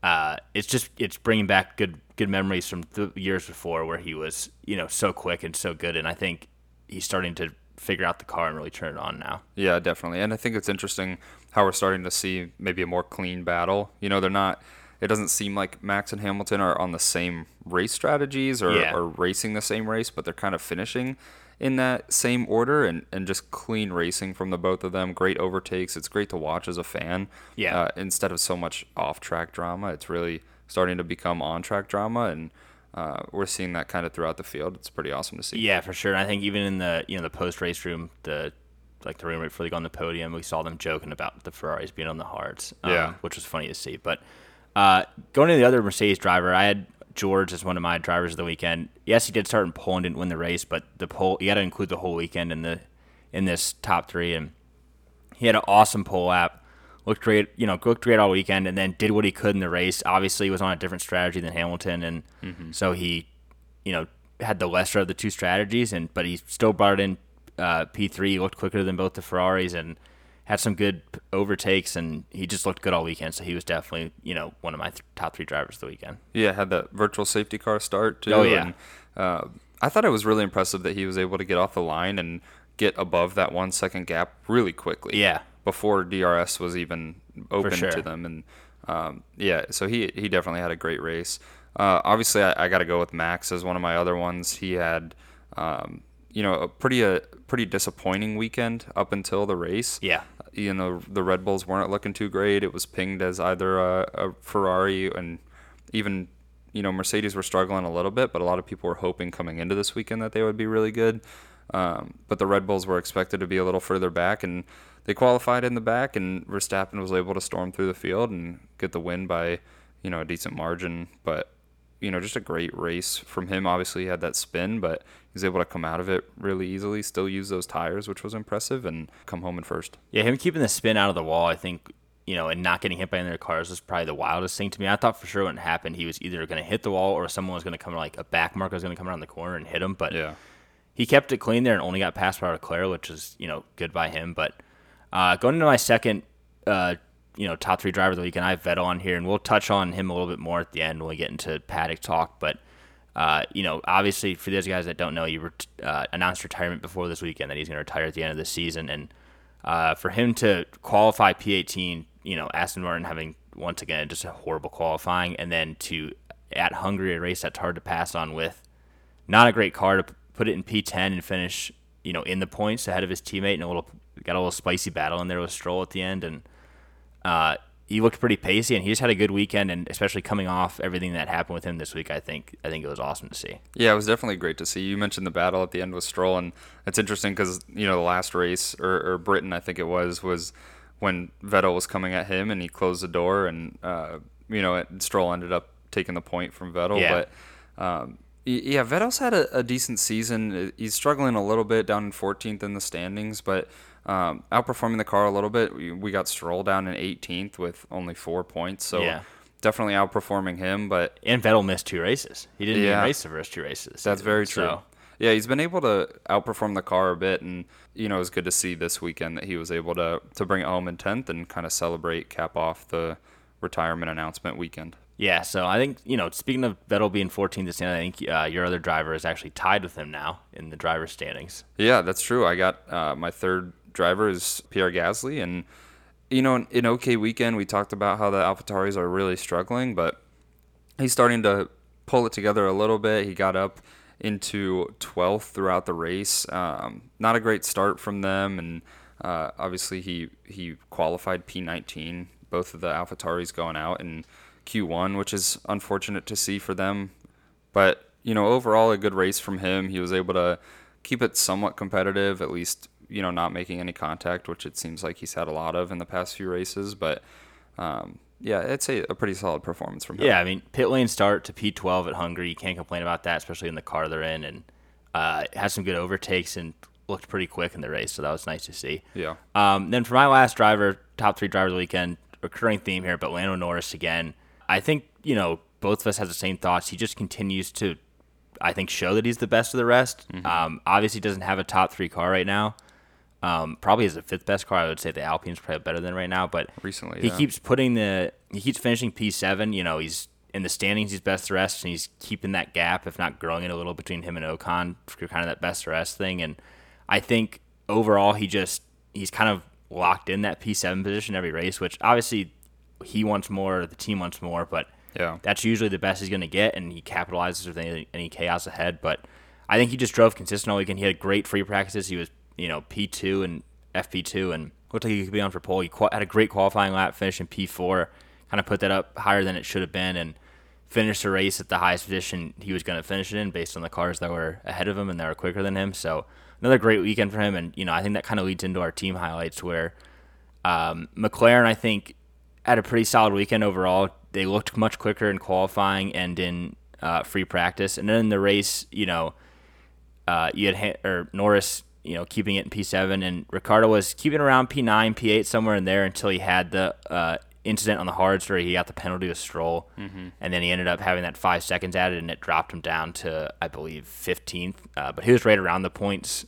uh, it's just it's bringing back good good memories from the years before where he was you know so quick and so good. And I think he's starting to figure out the car and really turn it on now. Yeah, definitely. And I think it's interesting how we're starting to see maybe a more clean battle. You know, they're not. It doesn't seem like Max and Hamilton are on the same race strategies or, Yeah. or racing the same race, but they're kind of finishing in that same order and, and just clean racing from the both of them. Great overtakes. It's great to watch as a fan. Yeah. Uh, instead of so much off track drama, it's really starting to become on track drama, and uh, we're seeing that kind of throughout the field. It's pretty awesome to see. Yeah, for sure. And I think even in the you know the post race room, the like the room right before they go on the podium, we saw them joking about the Ferraris being on the hards. um, Yeah. which was funny to see. But uh, going to the other Mercedes driver, I had George as one of my drivers of the weekend. Yes, he did start in pole and didn't win the race, but the pole you got to include the whole weekend in the in this top three, and he had an awesome pole lap. Looked great, you know, looked great all weekend, and then did what he could in the race. Obviously, he was on a different strategy than Hamilton, and so he, you know, had the lesser of the two strategies, and but he still brought it in uh, P three. Looked quicker than both the Ferraris, and had some good overtakes, and he just looked good all weekend. So he was definitely, you know, one of my th- top three drivers the weekend. Yeah, had that virtual safety car start too. Oh, yeah. And, uh, I thought it was really impressive that he was able to get off the line and get above that one second gap really quickly. Yeah. Before DRS was even open sure. to them, and um, yeah, so he he definitely had a great race. Uh, obviously, I, I got to go with Max as one of my other ones. He had, um, you know, a pretty a pretty disappointing weekend up until the race Yeah. You know the Red Bulls weren't looking too great. It was pinged as either a, a Ferrari and even you know Mercedes were struggling a little bit, but a lot of people were hoping coming into this weekend that they would be really good. Um, but the Red Bulls were expected to be a little further back, and they qualified in the back, and Verstappen was able to storm through the field and get the win by you know a decent margin. But you know, just a great race from him. Obviously, he had that spin, but he's able to come out of it really easily. Still use those tires, which was impressive, and come home in first. Yeah, him keeping the spin out of the wall, I think, you know, and not getting hit by any of other cars was probably the wildest thing to me. I thought for sure when it happened, he was either going to hit the wall or someone was going to come, like a back marker was going to come around the corner and hit him. But Yeah. he kept it clean there and only got passed by Leclerc, which is, you know, good by him. But uh, going into my second, uh, you know, top three drivers of the weekend, I have Vettel on here, and we'll touch on him a little bit more at the end when we get into paddock talk. But, uh, you know, obviously for those guys that don't know, he ret- uh, announced retirement before this weekend that he's going to retire at the end of the season. And uh, for him to qualify P18, you know, Aston Martin having once again just a horrible qualifying, and then to at Hungary a race that's hard to pass on with not a great car to put it in P10 and finish, you know, in the points ahead of his teammate, and a little got a little spicy battle in there with Stroll at the end, and uh, he looked pretty pacey, and he just had a good weekend, and especially coming off everything that happened with him this week, I think I think it was awesome to see. Yeah, it was definitely great to see. You mentioned the battle at the end with Stroll, and it's interesting because you know the last race or, or Britain, I think it was, was when Vettel was coming at him and he closed the door, and uh, you know it, Stroll ended up taking the point from Vettel. Yeah. But um, yeah, Vettel's had a, a decent season. He's struggling a little bit down in 14th in the standings, but um, outperforming the car a little bit. We, we got Stroll down in 18th with only four points, so Yeah. definitely outperforming him. But And Vettel missed two races. He didn't even Yeah. race the first two races. That's season, very true. so- Yeah, he's been able to outperform the car a bit, and you know it was good to see this weekend that he was able to to bring it home in tenth and kind of celebrate, cap off the retirement announcement weekend. Yeah, so I think you know, speaking of Vettel being 14th this season, I think uh, your other driver is actually tied with him now in the driver standings. Yeah, that's true. I got uh, my third driver is Pierre Gasly, and you know, in, in OK weekend we talked about how the AlphaTauris are really struggling, but he's starting to pull it together a little bit. He got up into 12th throughout the race. Um, not a great start from them, and uh, obviously he he qualified P19. Both of the AlphaTauris going out in Q1, which is unfortunate to see for them. But you know, overall a good race from him. He was able to keep it somewhat competitive, at least you know not making any contact, which it seems like he's had a lot of in the past few races. But um, yeah, it's a, a pretty solid performance from him. Yeah, I mean, pit lane start to P12 at Hungary. You can't complain about that, especially in the car they're in, and uh, had some good overtakes and looked pretty quick in the race, so that was nice to see. Yeah. Um, then for my last driver, top three driver of the weekend, recurring theme here, but Lando Norris again. I think you know both of us have the same thoughts. He just continues to, I think, show that he's the best of the rest. Mm-hmm. Um, obviously, doesn't have a top three car right now. Um, probably is the fifth best car. I would say the Alpine's probably better than right now, but Recently, he yeah. keeps putting the he keeps finishing P seven. You know, he's in the standings. He's best the rest, and he's keeping that gap, if not growing it a little between him and Ocon for kind of that best the rest thing. And I think overall, he just he's kind of locked in that P seven position every race, which obviously he wants more, the team wants more, but Yeah. that's usually the best he's going to get, and he capitalizes with any, any chaos ahead. But I think he just drove consistent all weekend. He had great free practices. He was, you know, P2 and FP2, and looked like he could be on for pole. He had a great qualifying lap, finish in P4, kind of put that up higher than it should have been, and finished the race at the highest position he was going to finish it in based on the cars that were ahead of him and that were quicker than him. So another great weekend for him, and you know, I think that kind of leads into our team highlights where um, McLaren, I think, had a pretty solid weekend overall. They looked much quicker in qualifying and in uh, free practice, and then in the race, you know, uh, you had Ha- or Norris, you know, keeping it in P7, and Ricciardo was keeping around P9, P8, somewhere in there until he had the uh, incident on the hards where he got the penalty with Stroll, and then he ended up having that five seconds added, and it dropped him down to I believe 15th. Uh, but he was right around the points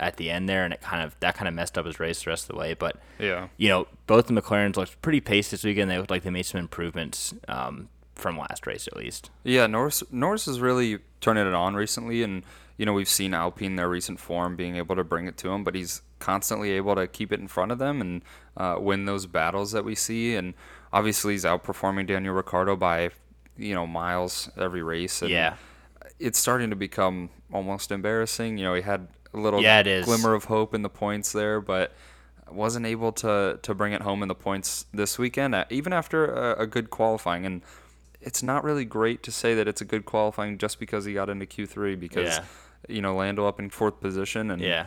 at the end there, and it kind of that kind of messed up his race the rest of the way. But Yeah. you know, both the McLarens looked pretty paced this weekend. They looked like they made some improvements um, from last race, at least. Yeah, Norris Norris is really turning it on recently, and you know we've seen Alpine their recent form being able to bring it to him, but he's constantly able to keep it in front of them and uh, win those battles that we see. And obviously, he's outperforming Daniel Ricciardo by you know miles every race. And Yeah. it's starting to become almost embarrassing. You know, he had a little Yeah, glimmer of hope in the points there, but wasn't able to to bring it home in the points this weekend, uh, even after a, a good qualifying. And it's not really great to say that it's a good qualifying just because he got into Q3 because Yeah. You know Lando up in fourth position and Yeah.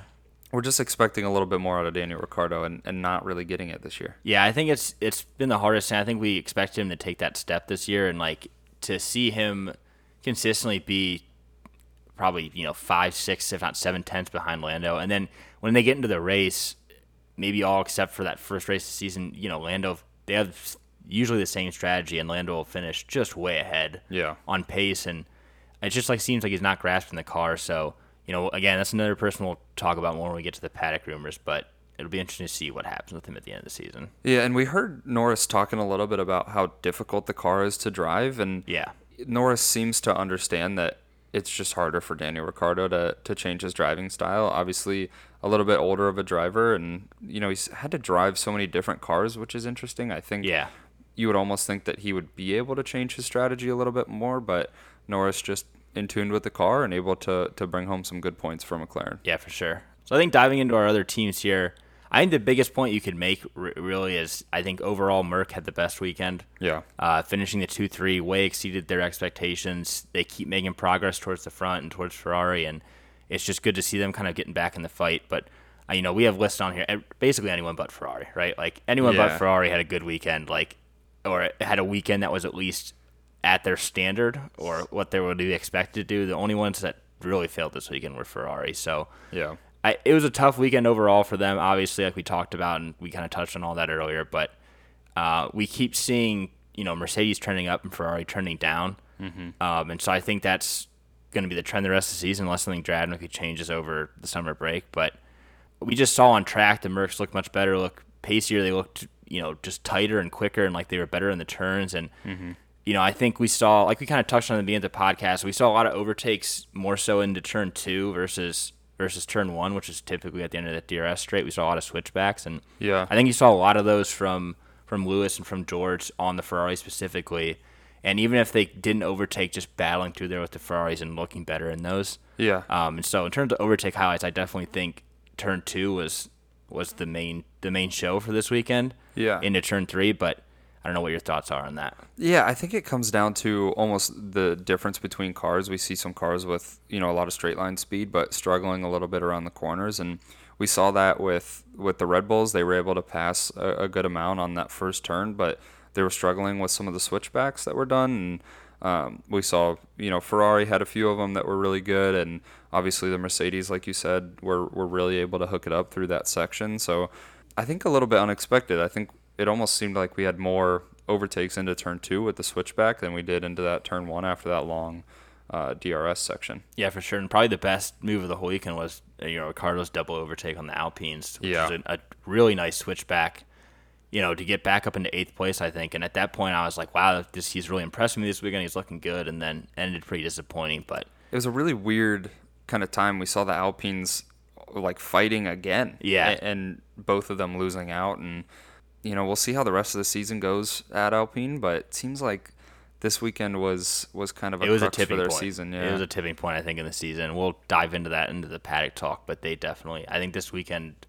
we're just expecting a little bit more out of Daniel Ricciardo and, and not really getting it this year. Yeah, I think it's it's been the hardest, and I think we expect him to take that step this year, and like to see him consistently be probably you know five, six, if not seven tenths behind Lando, and then when they get into the race, maybe all except for that first race of the season, you know, Lando they have usually the same strategy, and Lando will finish just way ahead. Yeah. on pace, and it just like seems like he's not grasping the car. So you know, again, that's another person we'll talk about more when we get to the paddock rumors, but. It'll be interesting to see what happens with him at the end of the season. Yeah, and we heard Norris talking a little bit about how difficult the car is to drive and Yeah. Norris seems to understand that it's just harder for Daniel Ricciardo to, to change his driving style. Obviously, a little bit older of a driver, and you know he's had to drive so many different cars, which is interesting. I think Yeah. you would almost think that he would be able to change his strategy a little bit more, but Norris just in tune with the car and able to to bring home some good points for McLaren. Yeah, for sure. So I think diving into our other teams here, I think the biggest point you could make r- really is I think overall Merc had the best weekend. Yeah, Uh, finishing the 2 3 way exceeded their expectations. They keep making progress towards the front and towards Ferrari, and it's just good to see them kind of getting back in the fight. But, uh, you know, we have lists on here, basically anyone but Ferrari, right? Like, anyone but Ferrari had a good weekend, like, or had a weekend that was at least at their standard or what they would be expected to do. The only ones that really failed this weekend were Ferrari. So, yeah, I, it was a tough weekend overall for them, obviously, like we talked about, and we kind of touched on all that earlier. But uh, we keep seeing, you know, Mercedes trending up and Ferrari trending down. Mm-hmm. Um, and so I think that's going to be the trend the rest of the season, unless something drastically changes over the summer break. But we just saw on track the Mercs look much better, look pacier. They looked, you know, just tighter and quicker, and like they were better in the turns. And you know, I think we saw, like we kind of touched on at the beginning of the podcast, we saw a lot of overtakes more so into turn two versus versus turn one, which is typically at the end of the DRS straight. We saw a lot of switchbacks, and Yeah. I think you saw a lot of those from from Lewis and from George on the Ferrari specifically. And even if they didn't overtake, just battling through there with the Ferraris and looking better in those. yeah. Um, and so in terms of overtake highlights, I definitely think turn two was was the main the main show for this weekend. Yeah. Into turn three, but I don't know what your thoughts are on that. Yeah, I think it comes down to almost the difference between cars. We see some cars with, you know, a lot of straight line speed but struggling a little bit around the corners and we saw that with with the Red Bulls. They were able to pass a, a good amount on that first turn, but they were struggling with some of the switchbacks that were done and um, we saw, you know, Ferrari had a few of them that were really good, and obviously the Mercedes, like you said, were, were really able to hook it up through that section. So I think a little bit unexpected. I think it almost seemed like we had more overtakes into turn two with the switchback than we did into that turn one after that long uh, DRS section. Yeah, for sure. And probably the best move of the whole weekend was you know Ricciardo's double overtake on the Alpines, which Yeah. was a, a really nice switchback. You know, to get back up into eighth place, I think. And at that point, I was like, wow, this he's really impressing me this weekend. He's looking good, and then ended pretty disappointing. But It was a really weird kind of time. We saw the Alpines like fighting again. Yeah. a- And both of them losing out. And, you know, we'll see how the rest of the season goes at Alpine, but it seems like this weekend was was kind of a it was a tipping for their point. season. Yeah. It was a tipping point, I think, in the season. We'll dive into that into the paddock talk, but they definitely, I think this weekend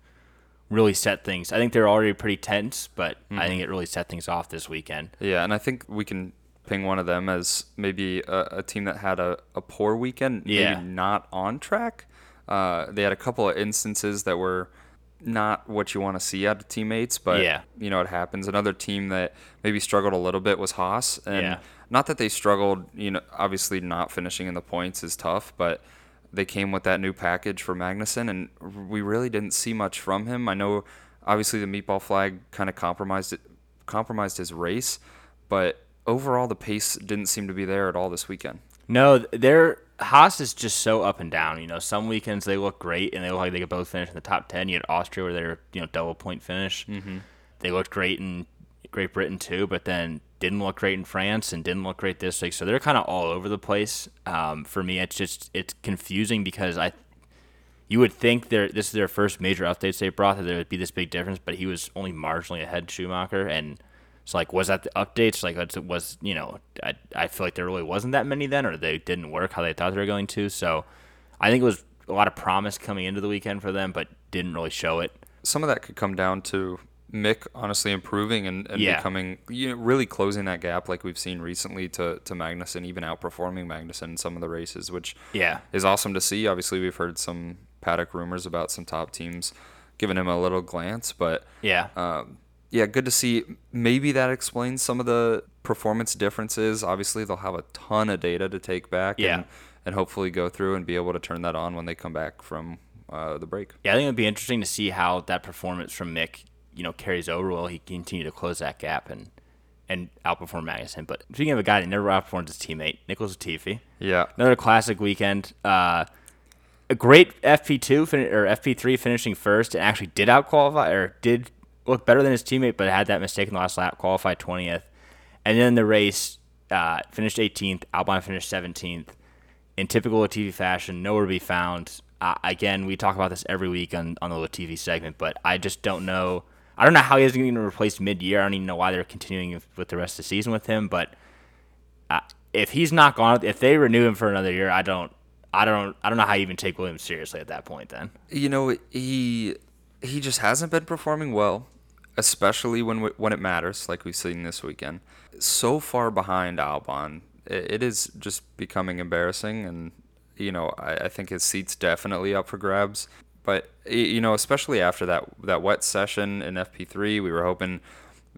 really set things. I think they're already pretty tense, but Mm-hmm. I think it really set things off this weekend. Yeah, and I think we can ping one of them as maybe a, a team that had a, a poor weekend, Yeah. maybe not on track. Uh, they had a couple of instances that were not what you want to see out of teammates, but Yeah. you know it happens. Another team that maybe struggled a little bit was Haas, and Yeah. not that they struggled. You know, obviously not finishing in the points is tough, but they came with that new package for Magnussen, and we really didn't see much from him. I know, obviously, the meatball flag kind of compromised it, compromised his race, but overall the pace didn't seem to be there at all this weekend. No, their Haas is just so up and down. You know, some weekends they look great and they look like they could both finish in the top ten. You had Austria where they're you know double point finish. Mm-hmm. They looked great in Great Britain too, but then didn't look great in France and didn't look great this week. So they're kind of all over the place. Um, for me, it's just it's confusing because I. You would think they're, this is their first major updates they brought that there would be this big difference, but he was only marginally ahead Schumacher, and it's like, was that the updates? Like, was you know, I, I feel like there really wasn't that many then, or they didn't work how they thought they were going to. So, I think it was a lot of promise coming into the weekend for them, but didn't really show it. Some of that could come down to Mick honestly improving and, and Yeah. becoming you know, really closing that gap like we've seen recently to, to Magnussen, even outperforming Magnussen in some of the races, which Yeah, is awesome to see. Obviously, we've heard some paddock rumors about some top teams giving him a little glance, but yeah, um, yeah, good to see. Maybe that explains some of the performance differences. Obviously, they'll have a ton of data to take back Yeah. and, and hopefully go through and be able to turn that on when they come back from uh, the break. yeah. I think it'd be interesting to see how that performance from Mick, you know, carries over. Will he continue to close that gap and and outperform Magnussen? But speaking of a guy that never outperformed his teammate, Nicholas Latifi. Yeah, Another classic weekend. Uh, a great FP2 fin- or FP3 finishing first and actually did out qualify or did look better than his teammate, but had that mistake in the last lap, qualified 20th. And then the race uh, finished 18th. Albon finished 17th. In typical Latifi fashion, nowhere to be found. Uh, again, we talk about this every week on, on the Latifi segment, but I just don't know. I don't know how he isn't getting replaced mid year. I don't even know why they're continuing with the rest of the season with him, but uh, if he's not gone, if they renew him for another year, I don't, I don't, I don't know how you even take Williams seriously at that point. Then, you know he he just hasn't been performing well, especially when when it matters, like we've seen this weekend. So far behind Albon, it, it is just becoming embarrassing, and you know I, I think his seat's definitely up for grabs. But you know, especially after that that wet session in FP3, we were hoping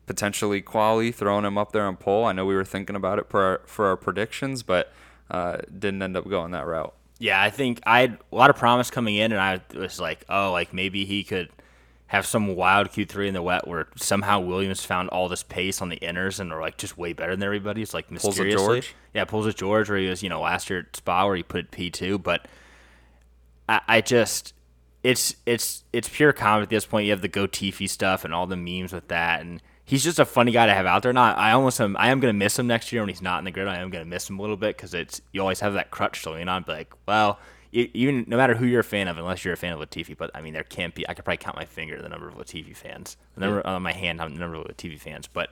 potentially quali throwing him up there on pole. I know we were thinking about it for our, for our predictions, but uh, didn't end up going that route. yeah, I think I had a lot of promise coming in, and I was like, oh, like maybe he could have some wild Q3 in the wet where somehow Williams found all this pace on the inners and are like just way better than everybody. It's like a mysteriously, George? yeah, pulls a George where he was, you know, last year at Spa where he put P two, but I, I just it's it's it's pure comedy at this point. You have the Gotifi stuff and all the memes with that, and he's just a funny guy to have out there. Not I almost am I am gonna miss him next year when he's not in the grid. I am gonna miss him a little bit because it's you always have that crutch to lean on. But like, well, even no matter who you're a fan of, unless you're a fan of Latifi, but I mean there can't be. I could probably count my finger the number of Latifi fans, the number on my hand, the number of Latifi fans, but.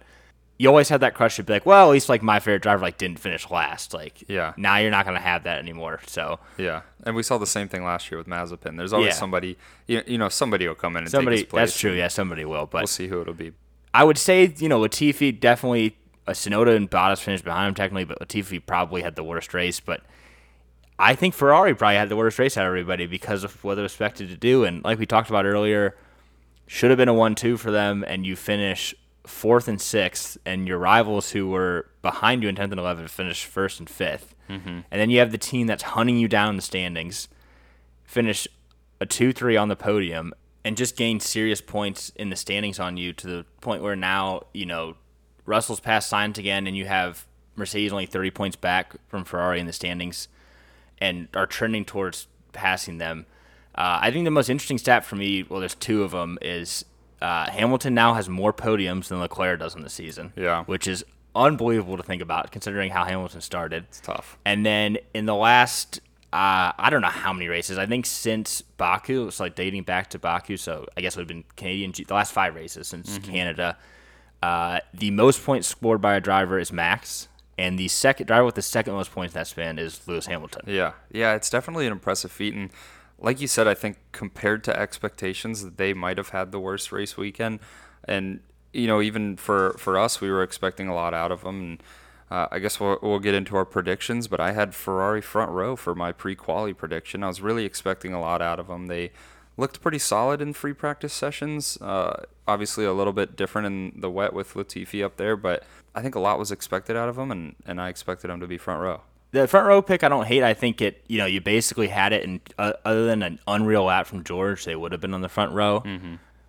You always had that crush to be like, well, at least like my favorite driver like didn't finish last. Like, Yeah. now you're not gonna have that anymore. So Yeah, and we saw the same thing last year with Mazepin. There's always Yeah. somebody, you, you know, somebody will come in and somebody, take his place. that's true. Yeah, somebody will. But We'll see who it'll be. I would say, you know, Latifi definitely, uh, Tsunoda and Bottas finished behind him technically, but Latifi probably had the worst race. But I think Ferrari probably had the worst race out of everybody because of what they were expected to do. And like we talked about earlier, should have been a 1 2 for them, and you finish fourth and sixth, and your rivals who were behind you in 10th and 11th finish first and 5th Mm-hmm. And then you have the team that's hunting you down in the standings finish a 2 3 on the podium and just gain serious points in the standings on you to the point where now you know Russell's passed Sainz again, and you have Mercedes only 30 points back from Ferrari in the standings, and are trending towards passing them. Uh, I think the most interesting stat for me, well, there's two of them, is uh, Hamilton now has more podiums than Leclerc does in the season. Yeah. which is unbelievable to think about considering how Hamilton started. It's tough. And then in the last, uh, I don't know how many races. I think since Baku, it's like dating back to Baku. So I guess it would have been Canadian. G- the last five races since Canada. Uh, the most points scored by a driver is Max, and the second driver with the second most points in that span is Lewis Hamilton. Yeah, yeah, it's definitely an impressive feat, and like you said, I think compared to expectations, they might have had the worst race weekend, and you know, even for for us, we were expecting a lot out of them, and uh, I guess we'll we'll get into our predictions, but I had Ferrari front row for my pre-quali prediction. I was really expecting a lot out of them. They looked pretty solid in free practice sessions. Uh, obviously, a little bit different in the wet with Latifi up there, but I think a lot was expected out of them, and, and I expected them to be front row. The front row pick I don't hate. I think it. You know, you basically had it, and uh, other than an unreal lap from George, they would have been on the front row.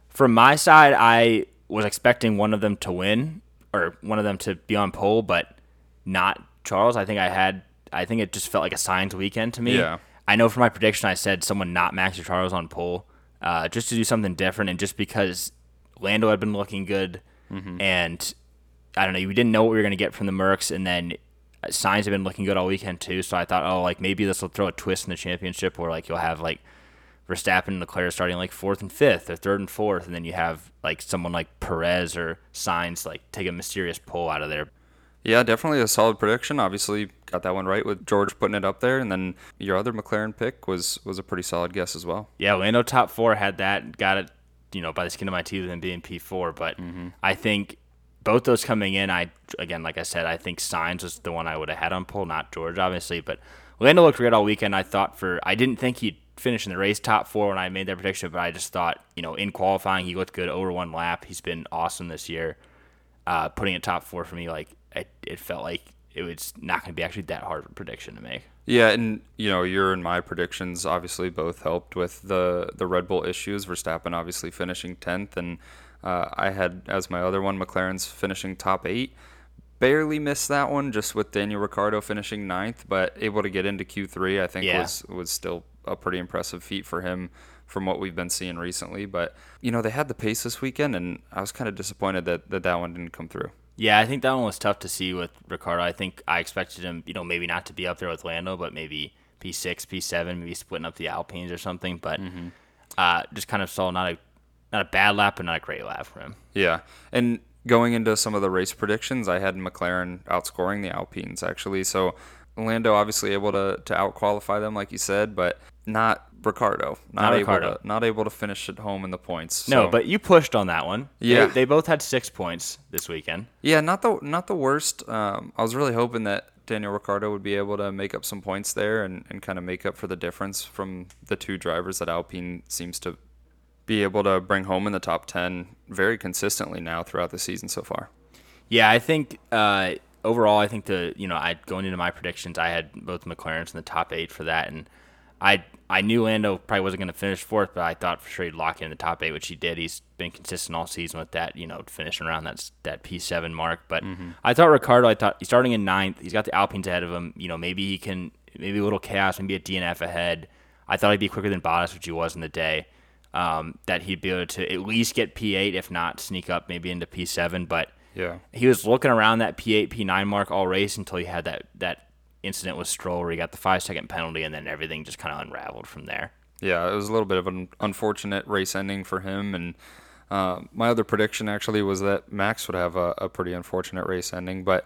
From my side, I was expecting one of them to win or one of them to be on pole, but not Charles. I think I had. I think it just felt like a Sainz weekend to me. Yeah. I know for my prediction, I said someone not Max or Charles on pole, uh, just to do something different, and just because Lando had been looking good, and I don't know, we didn't know what we were going to get from the Mercs, and then uh, Sainz have been looking good all weekend too. So I thought, oh, like maybe this will throw a twist in the championship where like you'll have like Verstappen and Leclerc starting like fourth and fifth or third and fourth, and then you have like someone like Perez or Sainz like take a mysterious pole out of there. Yeah, definitely a solid prediction. Obviously, got that one right with George putting it up there, and then your other McLaren pick was was a pretty solid guess as well. Yeah, Lando top four had that, got it, you know, by the skin of my teeth him being P four. But mm-hmm. I think both those coming in, I again, like I said, I think Sainz was the one I would have had on pole, not George, obviously. But Lando looked great all weekend. I thought for I didn't think he'd finish in the race top four when I made that prediction, but I just thought, you know, in qualifying he looked good over one lap. He's been awesome this year. Uh, putting it top four for me, like it, it felt like it was not going to be actually that hard of a prediction to make. Yeah, and you know your and my predictions obviously both helped with the the Red Bull issues. Verstappen obviously finishing tenth, and uh, I had as my other one McLaren's finishing top eight. Barely missed that one, just with Daniel Ricciardo finishing ninth, but able to get into Q three. I think Yeah. was was still a pretty impressive feat for him from what we've been seeing recently. But you know they had the pace this weekend, and I was kind of disappointed that that, that one didn't come through. Yeah, I think that one was tough to see with Ricciardo. I think I expected him, you know, maybe not to be up there with Lando, but maybe P6, P7, maybe splitting up the Alpines or something. But uh, just kind of saw not a not a bad lap, but not a great lap for him. Yeah, and going into some of the race predictions, I had McLaren outscoring the Alpines actually. So Lando obviously able to to out qualify them, like you said, but not Ricciardo. Not, Not able to not able to finish at home in the points. No, but you pushed on that one. They- Yeah. they, both had six points this weekend. yeah, not the not the worst. Um, I was really hoping that Daniel Ricciardo would be able to make up some points there and, and kind of make up for the difference from the two drivers that Alpine seems to be able to bring home in the top 10 very consistently now throughout the season so far. Yeah, I think uh, overall, I think the you know, I going into my predictions, I had both McLarens in the top eight for that, and I I knew Lando probably wasn't going to finish fourth, but I thought for sure he'd lock in the top eight, which he did. He's been consistent all season with that, you know, finishing around that that P seven mark. But I thought Ricciardo, I thought he's starting in ninth. He's got the Alpines ahead of him. You know, maybe he can maybe a little chaos, maybe a DNF ahead. I thought he'd be quicker than Bottas, which he was in the day. Um, that he'd be able to at least get P8, if not sneak up maybe into P7. But Yeah. he was looking around that P8, P9 mark all race until he had that that incident with Stroll where he got the five second penalty, and then everything just kind of unraveled from there. Yeah, it was a little bit of an unfortunate race ending for him. And uh, my other prediction actually was that Max would have a, a pretty unfortunate race ending. But,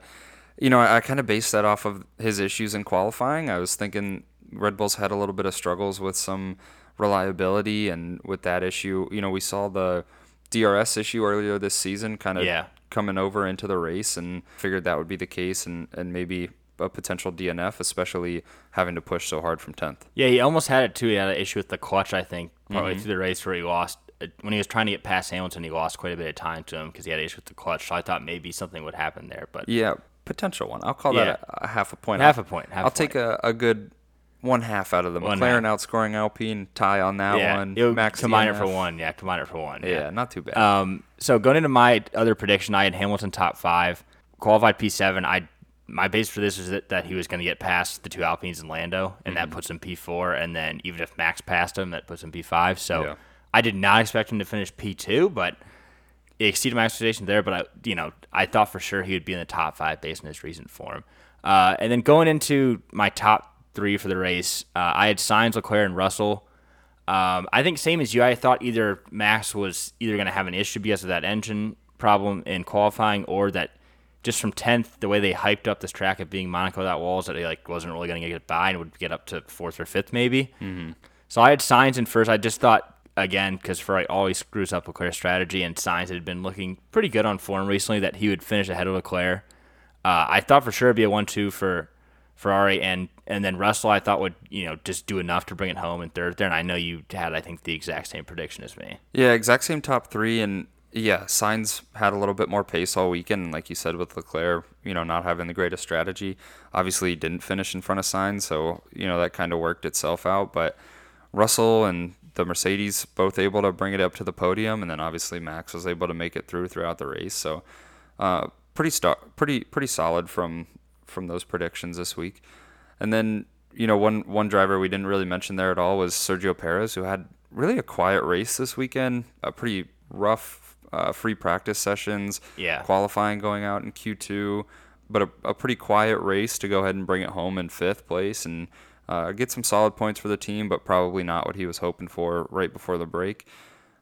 you know, I, I kind of based that off of his issues in qualifying. I was thinking Red Bull's had a little bit of struggles with some reliability. And with that issue, you know, we saw the DRS issue earlier this season kind of Yeah. coming over into the race and figured that would be the case and, and maybe a potential DNF, especially having to push so hard from 10th. Yeah, he almost had it too. He had an issue with the clutch, I think, partly Mm-hmm. through the race where he lost. uh, When he was trying to get past Hamilton, he lost quite a bit of time to him because he had an issue with the clutch. So I thought maybe something would happen there, but Yeah, potential one. I'll call Yeah. that a, a half a point. Half a point, half I'll a take a, a good one half out of the One McLaren outscoring Alpine tie on that yeah, one. it'll Max combine it for one. Yeah, combine it for one. Yeah, not too bad. Um, so going into my other prediction, I had Hamilton top five, qualified P seven. I my base for this is that, that he was going to get past the two Alpines and Lando, and Mm-hmm. that puts him P four. And then even if Max passed him, that puts him P five. So Yeah. I did not expect him to finish P two, but it exceeded my expectations there. But I, you know, I thought for sure he would be in the top five based on his recent form. Uh, and then going into my top three for the race, uh, I had Sainz, Leclerc, and Russell. Um, I think same as you. I thought either Max was either going to have an issue because of that engine problem in qualifying, or that just from tenth, the way they hyped up this track of being Monaco without walls, that he like wasn't really going to get by and would get up to fourth or fifth maybe. Mm-hmm. So I had Sainz in first. I just thought again because Ferrari always screws up Leclerc's strategy, and Sainz had been looking pretty good on form recently that he would finish ahead of Leclerc. Uh, I thought for sure it'd be a one-two for Ferrari, and and then Russell I thought would you know just do enough to bring it home in third there. And I know you had I think the exact same prediction as me. Yeah, exact same top three, and yeah, Sainz had a little bit more pace all weekend. Like you said, with Leclerc, you know, not having the greatest strategy, obviously didn't finish in front of Sainz, so you know that kind of worked itself out. But Russell and the Mercedes both able to bring it up to the podium, and then obviously Max was able to make it through throughout the race. So uh, pretty star- pretty pretty solid from from those predictions this week. And then you know one one driver we didn't really mention there at all was Sergio Perez, who had really a quiet race this weekend, a pretty rough uh, free practice sessions, Yeah. qualifying going out in Q2, but a, a pretty quiet race to go ahead and bring it home in fifth place and uh, get some solid points for the team, but probably not what he was hoping for right before the break.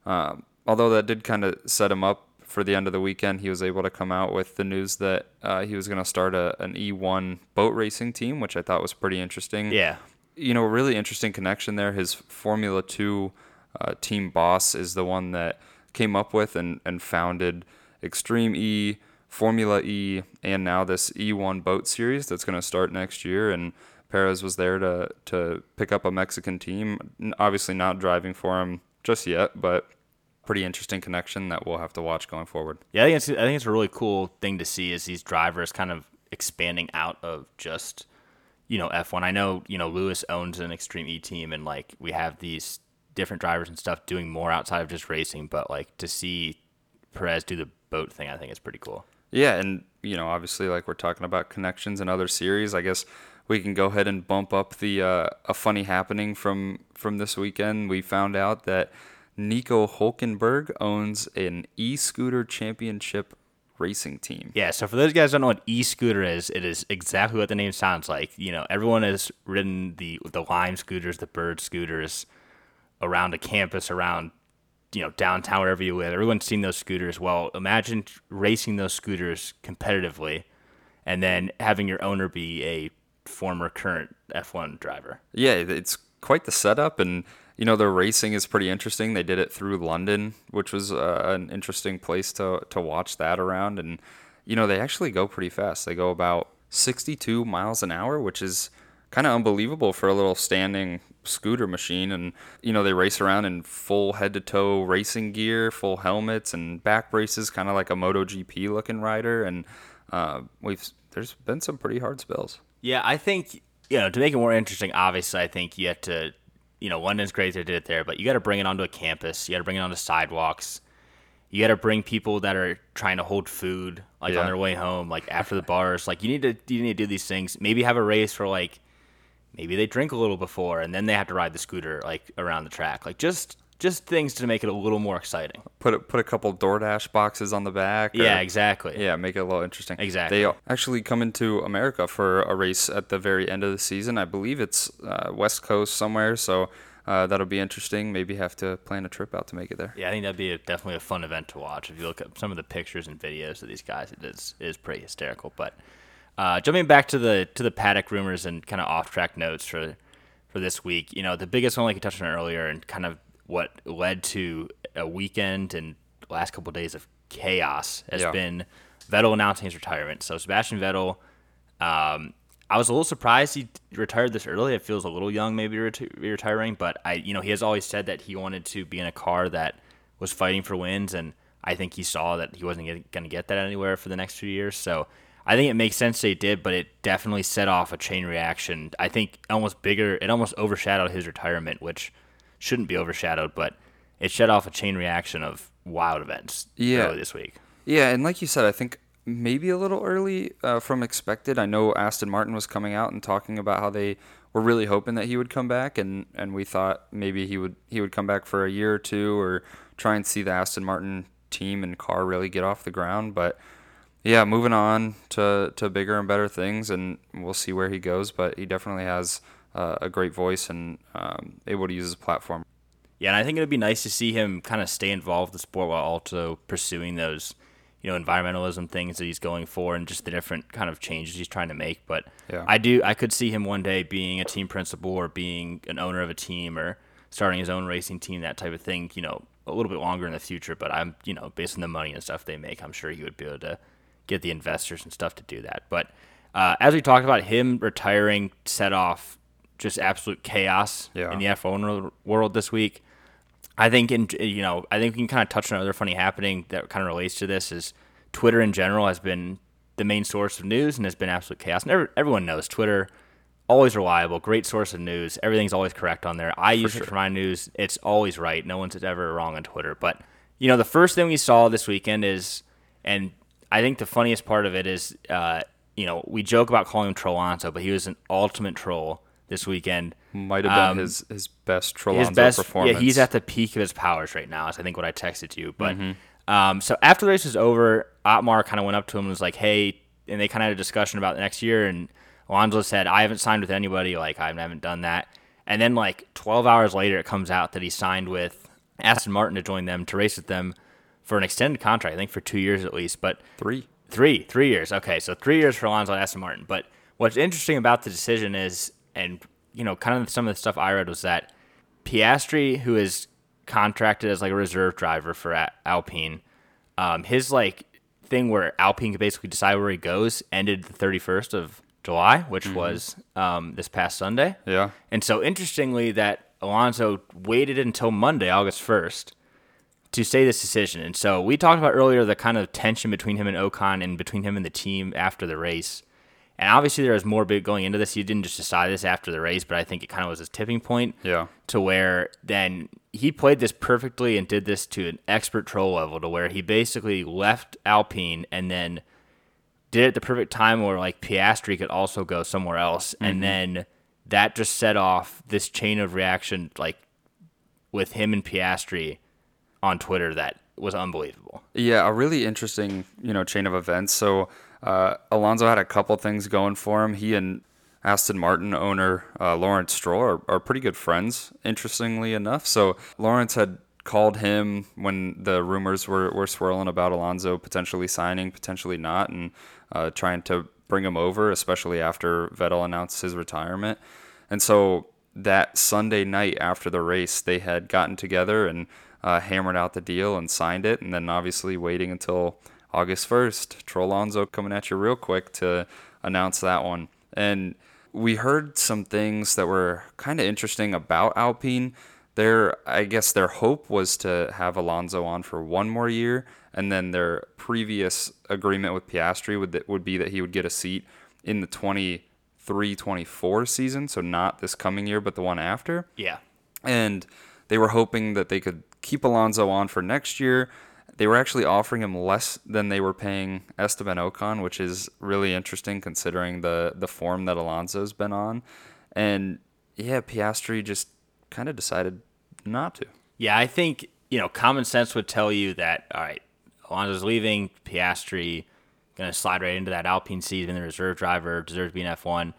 Um, although that did kind of set him up for the end of the weekend, he was able to come out with the news that uh, he was going to start a, an E1 boat racing team, which I thought was pretty interesting. Yeah, You know, a really interesting connection there. His Formula 2 uh, team boss is the one that came up with and, and founded Extreme E, Formula E, and now this E1 boat series that's going to start next year. And Perez was there to, to pick up a Mexican team. Obviously, not driving for him just yet, but pretty interesting connection that we'll have to watch going forward. yeah. I think it's I think it's a really cool thing to see is these drivers kind of expanding out of just you know F1. I know you know Lewis owns an Extreme E team, and like we have these different drivers and stuff doing more outside of just racing. But like to see Perez do the boat thing, I think is pretty cool. Yeah, and you know, obviously, like we're talking about connections and other series, I guess we can go ahead and bump up the uh, a funny happening from from this weekend. We found out that Nico Hulkenberg owns an e-scooter championship racing team. Yeah, so for those guys who don't know what e-scooter is, it is exactly what the name sounds like. You know, everyone has ridden the the Lime scooters, the Bird scooters around a campus, around you know downtown wherever you live. Everyone's seen those scooters. Well, imagine racing those scooters competitively, and then having your owner be a former current F1 driver. Yeah, it's quite the setup, and you know, their racing is pretty interesting. They did it through London, which was uh, an interesting place to to watch that around, and you know, they actually go pretty fast. They go about 62 miles an hour, which is kind of unbelievable for a little standing scooter machine. And you know, they race around in full head to toe racing gear, full helmets and back braces, kind of like a MotoGP looking rider. And uh, we've there's been some pretty hard spells. Yeah, I think you know to make it more interesting. Obviously, I think you have to, you know, London's great they did it there, but you got to bring it onto a campus. You got to bring it onto sidewalks. You got to bring people that are trying to hold food like Yeah. on their way home, like after the bars. Like you need to you need to do these things. Maybe have a race for like maybe they drink a little before and then they have to ride the scooter like around the track. Like just just things to make it a little more exciting. Put a, put a couple DoorDash boxes on the back. or- Yeah, exactly. Yeah, make it a little interesting. Exactly. They actually come into America for a race at the very end of the season. I believe it's uh, West Coast somewhere, so uh, that'll be interesting. Maybe have to plan a trip out to make it there. Yeah, I think that'd be a, definitely a fun event to watch. If you look at some of the pictures and videos of these guys, it is it is pretty hysterical. But uh, jumping back to the to the paddock rumors and kind of off track notes for for this week, you know, the biggest one like you touched on earlier, and kind of what led to a weekend and last couple of days of chaos has Yeah. been Vettel announcing his retirement. So Sebastian Vettel. Um, I was a little surprised he retired this early. It feels a little young, maybe reti- retiring, but I, you know, he has always said that he wanted to be in a car that was fighting for wins, and I think he saw that he wasn't going to get that anywhere for the next few years. So I think it makes sense they did, but it definitely set off a chain reaction. I think almost bigger. It almost overshadowed his retirement, which shouldn't be overshadowed, but it set off a chain reaction of wild events Yeah. early this week. Yeah, and like you said, I think maybe a little early uh, from expected. I know Aston Martin was coming out and talking about how they were really hoping that he would come back, and, and we thought maybe he would he would come back for a year or two, or try and see the Aston Martin team and car really get off the ground. But yeah, moving on to to bigger and better things, and we'll see where he goes. But he definitely has uh, a great voice and um, able to use his platform. Yeah, and I think it'd be nice to see him kind of stay involved with the sport while also pursuing those, you know, environmentalism things that he's going for and just the different kind of changes he's trying to make. But Yeah. I do, I could see him one day being a team principal or being an owner of a team or starting his own racing team, that type of thing. You know, a little bit longer in the future. But I'm, you know, based on the money and stuff they make, I'm sure he would be able to get the investors and stuff to do that. But uh, as we talked about, him retiring set off just absolute chaos Yeah. in the F1 world this week. I think in you know I think we can kind of touch on another funny happening that kind of relates to this is Twitter in general has been the main source of news and has been absolute chaos. And every, everyone knows Twitter always reliable, great source of news. Everything's always correct on there. I use it for my news. It's always right. No one's ever wrong on Twitter. But you know the first thing we saw this weekend is, and I think the funniest part of it is, uh, you know, we joke about calling him Trollanzo, but he was an ultimate troll this weekend Might have been Um, his his best Trolonzo his best performance. yeah he's at the peak of his powers right now is i think what i texted you but um, so after the race was over otmar kind of went up to him and was like hey and they kind of had a discussion about the next year and alonso said i haven't signed with anybody like i haven't done that and then like 12 hours later it comes out that he signed with aston martin to join them to race with them for an extended contract i think for two years at least but three. Three, three years. Okay, so three years for Alonso and Aston Martin. But what's interesting about the decision is, and you know, kind of some of the stuff I read was that Piastri, who is contracted as like a reserve driver for A- Alpine, um, his like thing where Alpine could basically decide where he goes ended the 31st of July, which was um, this past Sunday. Yeah. And so interestingly, that Alonso waited until Monday, August 1st, to say this decision. And so we talked about earlier the kind of tension between him and Ocon and between him and the team after the race. And obviously there was more going into this. He didn't just decide this after the race, but I think it kind of was his tipping point Yeah. to where then he played this perfectly and did this to an expert troll level to where he basically left Alpine and then did it at the perfect time where like Piastri could also go somewhere else. And mm-hmm. then that just set off this chain of reaction like with him and Piastri on Twitter that was unbelievable. Yeah, a really interesting, you know, chain of events. So uh, Alonso had a couple things going for him. He and Aston Martin owner uh, Lawrence Stroll are, are pretty good friends, interestingly enough. So Lawrence had called him when the rumors were, were swirling about Alonso potentially signing, potentially not, and uh, trying to bring him over, especially after Vettel announced his retirement. And so that Sunday night after the race, they had gotten together and uh, hammered out the deal and signed it. And then obviously waiting until August 1st, Trolonzo coming at you real quick to announce that one. And we heard some things that were kind of interesting about Alpine. Their, I guess, their hope was to have Alonso on for one more year, and then their previous agreement with Piastri would would be that he would get a seat in the 23-24 season, so not this coming year, but the one after Yeah. and they were hoping that they could keep Alonso on for next year. They were actually offering him less than they were paying Esteban Ocon, which is really interesting considering the the form that Alonso's been on. And yeah, Piastri just kind of decided not to. Yeah, I think, you know, common sense would tell you that, all right, Alonso's leaving, Piastri going to slide right into that Alpine seat and the reserve driver, deserves to be an F1.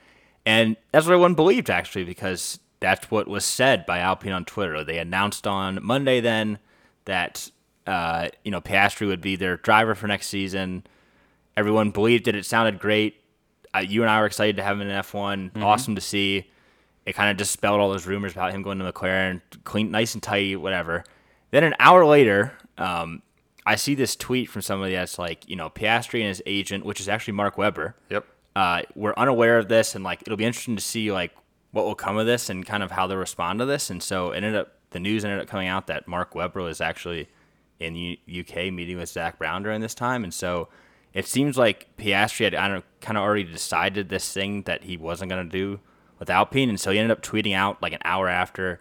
And that's what everyone believed, actually, because that's what was said by Alpine on Twitter. They announced on Monday then that, uh, you know, Piastri would be their driver for next season. Everyone believed it. It sounded great. Uh, you and I were excited to have him in F1. Awesome to see. It kind of dispelled all those rumors about him going to McLaren, clean, nice and tight, whatever. Then an hour later, um, I see this tweet from somebody that's like, you know, Piastri and his agent, which is actually Mark Webber, Yep. uh, we're unaware of this, and like it'll be interesting to see like what will come of this and kind of how they respond to this. And so it ended up the news ended up coming out that Mark Webber was actually in the UK meeting with Zak Brown during this time, and so it seems like Piastri had I don't kind of already decided this thing that he wasn't going to do with Alpine, and so he ended up tweeting out like an hour after.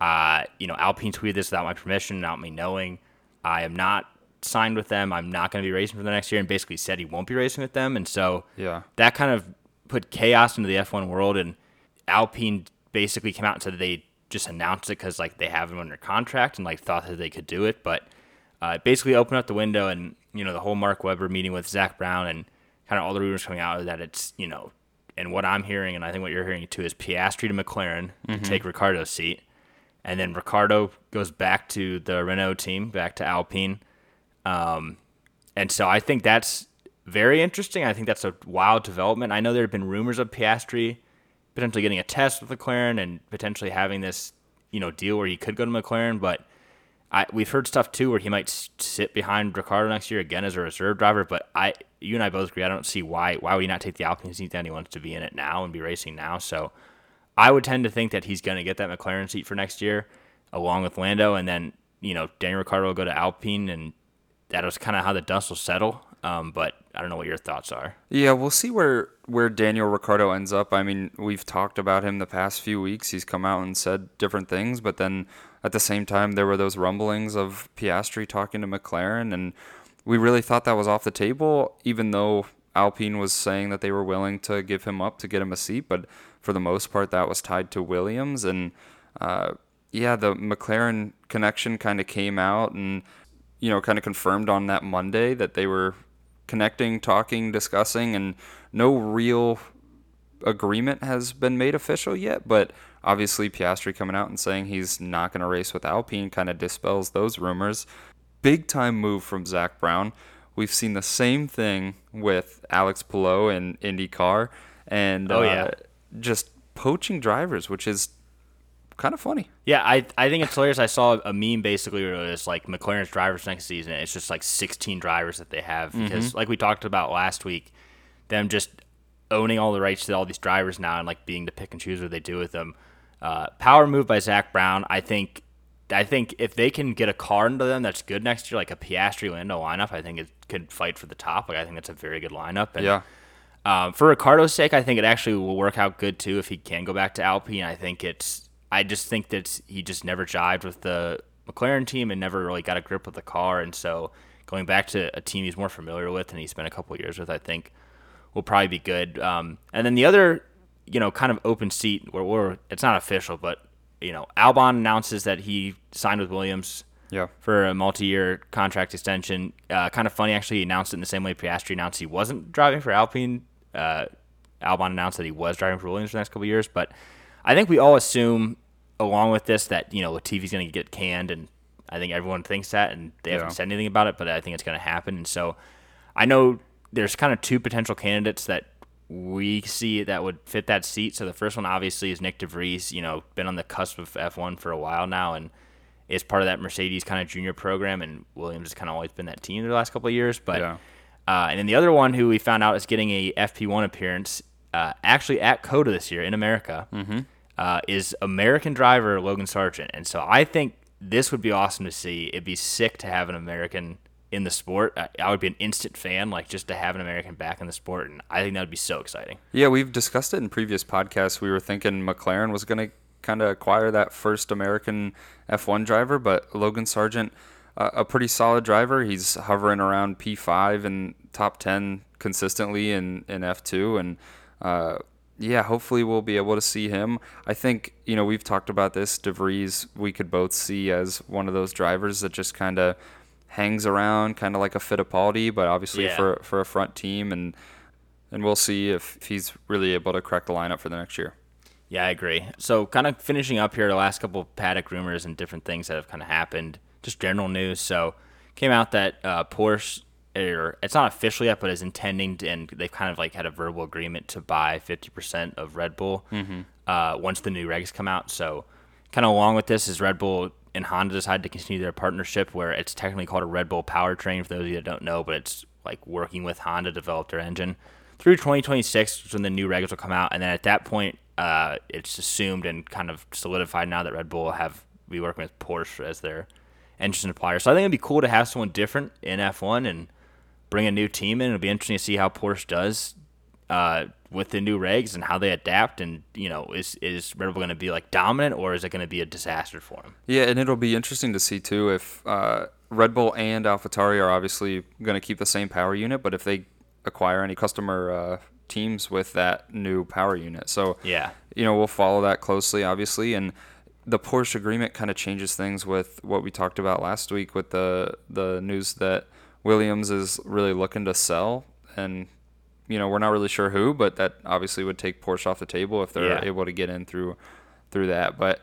Uh, you know, Alpine tweeted this without my permission, without me knowing. I am not signed with them. I'm not going to be racing for the next year, and basically said he won't be racing with them. And so Yeah. that kind of put chaos into the F1 world. And Alpine basically came out and said they just announced it because like they have him under contract and like thought that they could do it, but uh, it basically opened up the window and you know the whole Mark Webber meeting with Zak Brown and kind of all the rumors coming out that it's you know and what I'm hearing and I think what you're hearing too is Piastri to McLaren to take Ricciardo's seat, and then Ricciardo goes back to the Renault team, back to Alpine. Um, and so I think that's very interesting. I think that's a wild development. I know there have been rumors of Piastri potentially getting a test with McLaren and potentially having this, you know, deal where he could go to McLaren, but I we've heard stuff too where he might sit behind Ricciardo next year again as a reserve driver. But I, you and I both agree. I don't see why why would he not take the Alpine seat then he wants to be in it now and be racing now. So I would tend to think that he's going to get that McLaren seat for next year, along with Lando, and then you know Daniel Ricciardo will go to Alpine, and that was kind of how the dust will settle. Um, but I don't know what your thoughts are. Yeah, we'll see where where Daniel Ricciardo ends up. I mean, we've talked about him the past few weeks. He's come out and said different things, but then at the same time, there were those rumblings of Piastri talking to McLaren, and we really thought that was off the table, even though Alpine was saying that they were willing to give him up to get him a seat. But for the most part, that was tied to Williams, and uh, yeah, the McLaren connection kind of came out and you know kind of confirmed on that Monday that they were connecting, talking, discussing, and no real agreement has been made official yet. But obviously, Piastri coming out and saying he's not going to race with Alpine kind of dispels those rumors. Big time move from Zak Brown. We've seen the same thing with Alex Palou in IndyCar, and Oh, uh, yeah. just poaching drivers, which is kind of funny. Yeah, I I think it's hilarious. I saw a meme basically where it was like McLaren's drivers next season. It's just like 16 drivers that they have because, like we talked about last week, them just owning all the rights to all these drivers now and like being to pick and choose what they do with them. Uh, power move by Zak Brown. I think. I think if they can get a car into them that's good next year, like a Piastri Lando lineup, I think it could fight for the top. Like I think that's a very good lineup. And Yeah. um, for Ricciardo's sake, I think it actually will work out good too if he can go back to Alpine. I think it's. I just think that he just never jived with the McLaren team and never really got a grip with the car, and so going back to a team he's more familiar with and he spent a couple years with, I think will probably be good. Um, and then the other, you know, kind of open seat where we're it's not official, but you know, Albon announces that he signed with Williams Yeah. for a multi-year contract extension. Uh, kind of funny, actually. He announced it in the same way Piastri announced he wasn't driving for Alpine. Uh, Albon announced that he was driving for Williams for the next couple of years. But I think we all assume, along with this, that you know Latifi's going to get canned, and I think everyone thinks that, and they haven't said anything about it. But I think it's going to happen, and so I know there's kind of two potential candidates that we see that would fit that seat. So the first one obviously is Nyck de Vries. You know, been on the cusp of F1 for a while now, and is part of that Mercedes kind of junior program. And Williams has kind of always been that team the last couple of years. But Yeah. uh, and then the other one who we found out is getting a FP1 appearance, uh, actually at COTA this year in America, uh, is American driver Logan Sargent. And so I think this would be awesome to see. It'd be sick to have an American in the sport. I, would be an instant fan, like just to have an American back in the sport, and I think that would be so exciting. Yeah, we've discussed it in previous podcasts. We were thinking McLaren was going to kind of acquire that first American F1 driver, but Logan Sargent, uh, a pretty solid driver. He's hovering around P5 and top 10 consistently in, in F2. And uh, yeah, hopefully we'll be able to see him. I think, you know, we've talked about this. DeVries, we could both see as one of those drivers that just kind of hangs around, kind of like a Fittipaldi, but obviously Yeah. for, for a front team. And and we'll see if, if he's really able to crack the lineup for the next year. Yeah, I agree. So, kind of finishing up here, the last couple of paddock rumors and different things that have kind of happened, just general news. So, came out that uh, Porsche, or it's not official yet, but is intending to, and they've kind of like had a verbal agreement to buy 50% of Red Bull uh, once the new regs come out. So, kind of along with this is Red Bull and Honda decided to continue their partnership where it's technically called a Red Bull powertrain for those of you that don't know, but it's like working with Honda to develop their engine through 2026 is when the new regs will come out, and then at that point, uh, it's assumed and kind of solidified now that Red Bull will have be working with Porsche as their engine supplier. So I think it'd be cool to have someone different in F1, and bring a new team in. It'll be interesting to see how Porsche does uh, with the new regs and how they adapt. And you know, is is Red Bull going to be like dominant or is it going to be a disaster for them? Yeah, and it'll be interesting to see too if uh, Red Bull and AlphaTauri are obviously going to keep the same power unit, but if they acquire any customer uh, teams with that new power unit. So Yeah. you know, we'll follow that closely, obviously, and the Porsche agreement kind of changes things with what we talked about last week with the the news that Williams is really looking to sell, and you know, we're not really sure who, but that obviously would take Porsche off the table if they're Yeah. able to get in through through that. But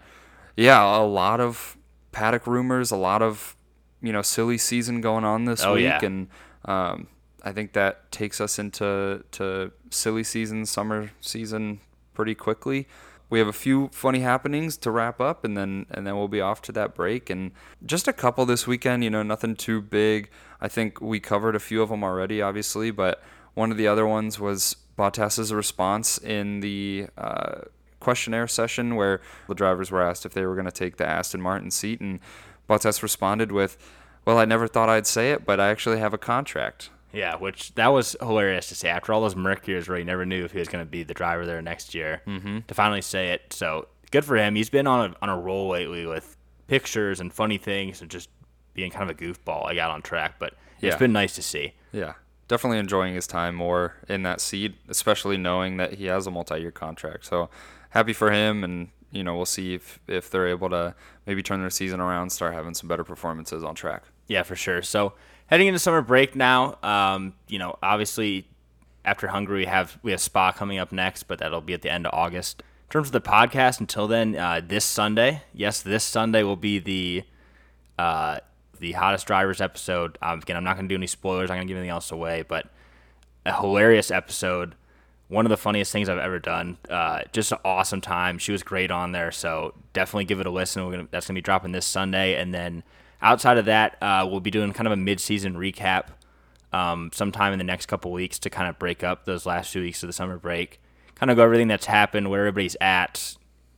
yeah, a lot of paddock rumors, a lot of you know silly season going on this Oh, week, yeah. and um, I think that takes us into to silly season, summer season pretty quickly. We have a few funny happenings to wrap up, and then and then we'll be off to that break. And just a couple this weekend, you know, nothing too big. I think we covered a few of them already, obviously, but one of the other ones was Bottas's response in the uh, questionnaire session where the drivers were asked if they were going to take the Aston Martin seat, and Bottas responded with, "Well, I never thought I'd say it, but I actually have a contract." Yeah, which that was hilarious to say after all those Merc years where he never knew if he was going to be the driver there next year. Mm-hmm. To finally say it, so good for him. He's been on a on a roll lately with pictures and funny things and just being kind of a goofball. I got on track, but it's been nice to see. Yeah, definitely enjoying his time more in that seat, especially knowing that he has a multi-year contract. So happy for him, and you know we'll see if if they're able to maybe turn their season around, start having some better performances on track. Yeah, for sure. So heading into summer break now, um, you know, obviously after Hungary we have we have Spa coming up next, but that'll be at the end of August. In terms of the podcast, until then, uh, this Sunday, yes, this Sunday will be the uh, the hottest drivers episode. Um, again, I'm not going to do any spoilers. I'm going to give anything else away, but a hilarious episode. One of the funniest things I've ever done. Uh, just an awesome time. She was great on there, so definitely give it a listen. We're gonna, that's gonna be dropping this Sunday, and then outside of that, uh, we'll be doing kind of a mid-season recap um, sometime in the next couple weeks to kind of break up those last two weeks of the summer break, kind of go everything that's happened, where everybody's at,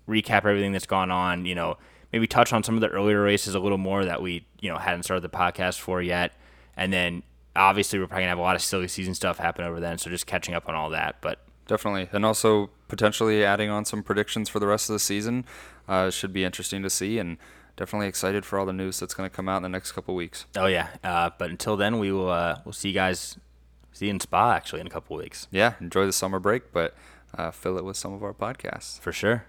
recap everything that's gone on. You know, maybe touch on some of the earlier races a little more that we you know hadn't started the podcast for yet, and then obviously we're probably gonna have a lot of silly season stuff happen over then. So just catching up on all that, but. Definitely, and also potentially adding on some predictions for the rest of the season uh, should be interesting to see, and definitely excited for all the news that's going to come out in the next couple weeks. Oh yeah, uh, but until then, we will uh, we'll see you guys see you in Spa actually in a couple weeks Yeah, enjoy the summer break, but uh, fill it with some of our podcasts. for sure.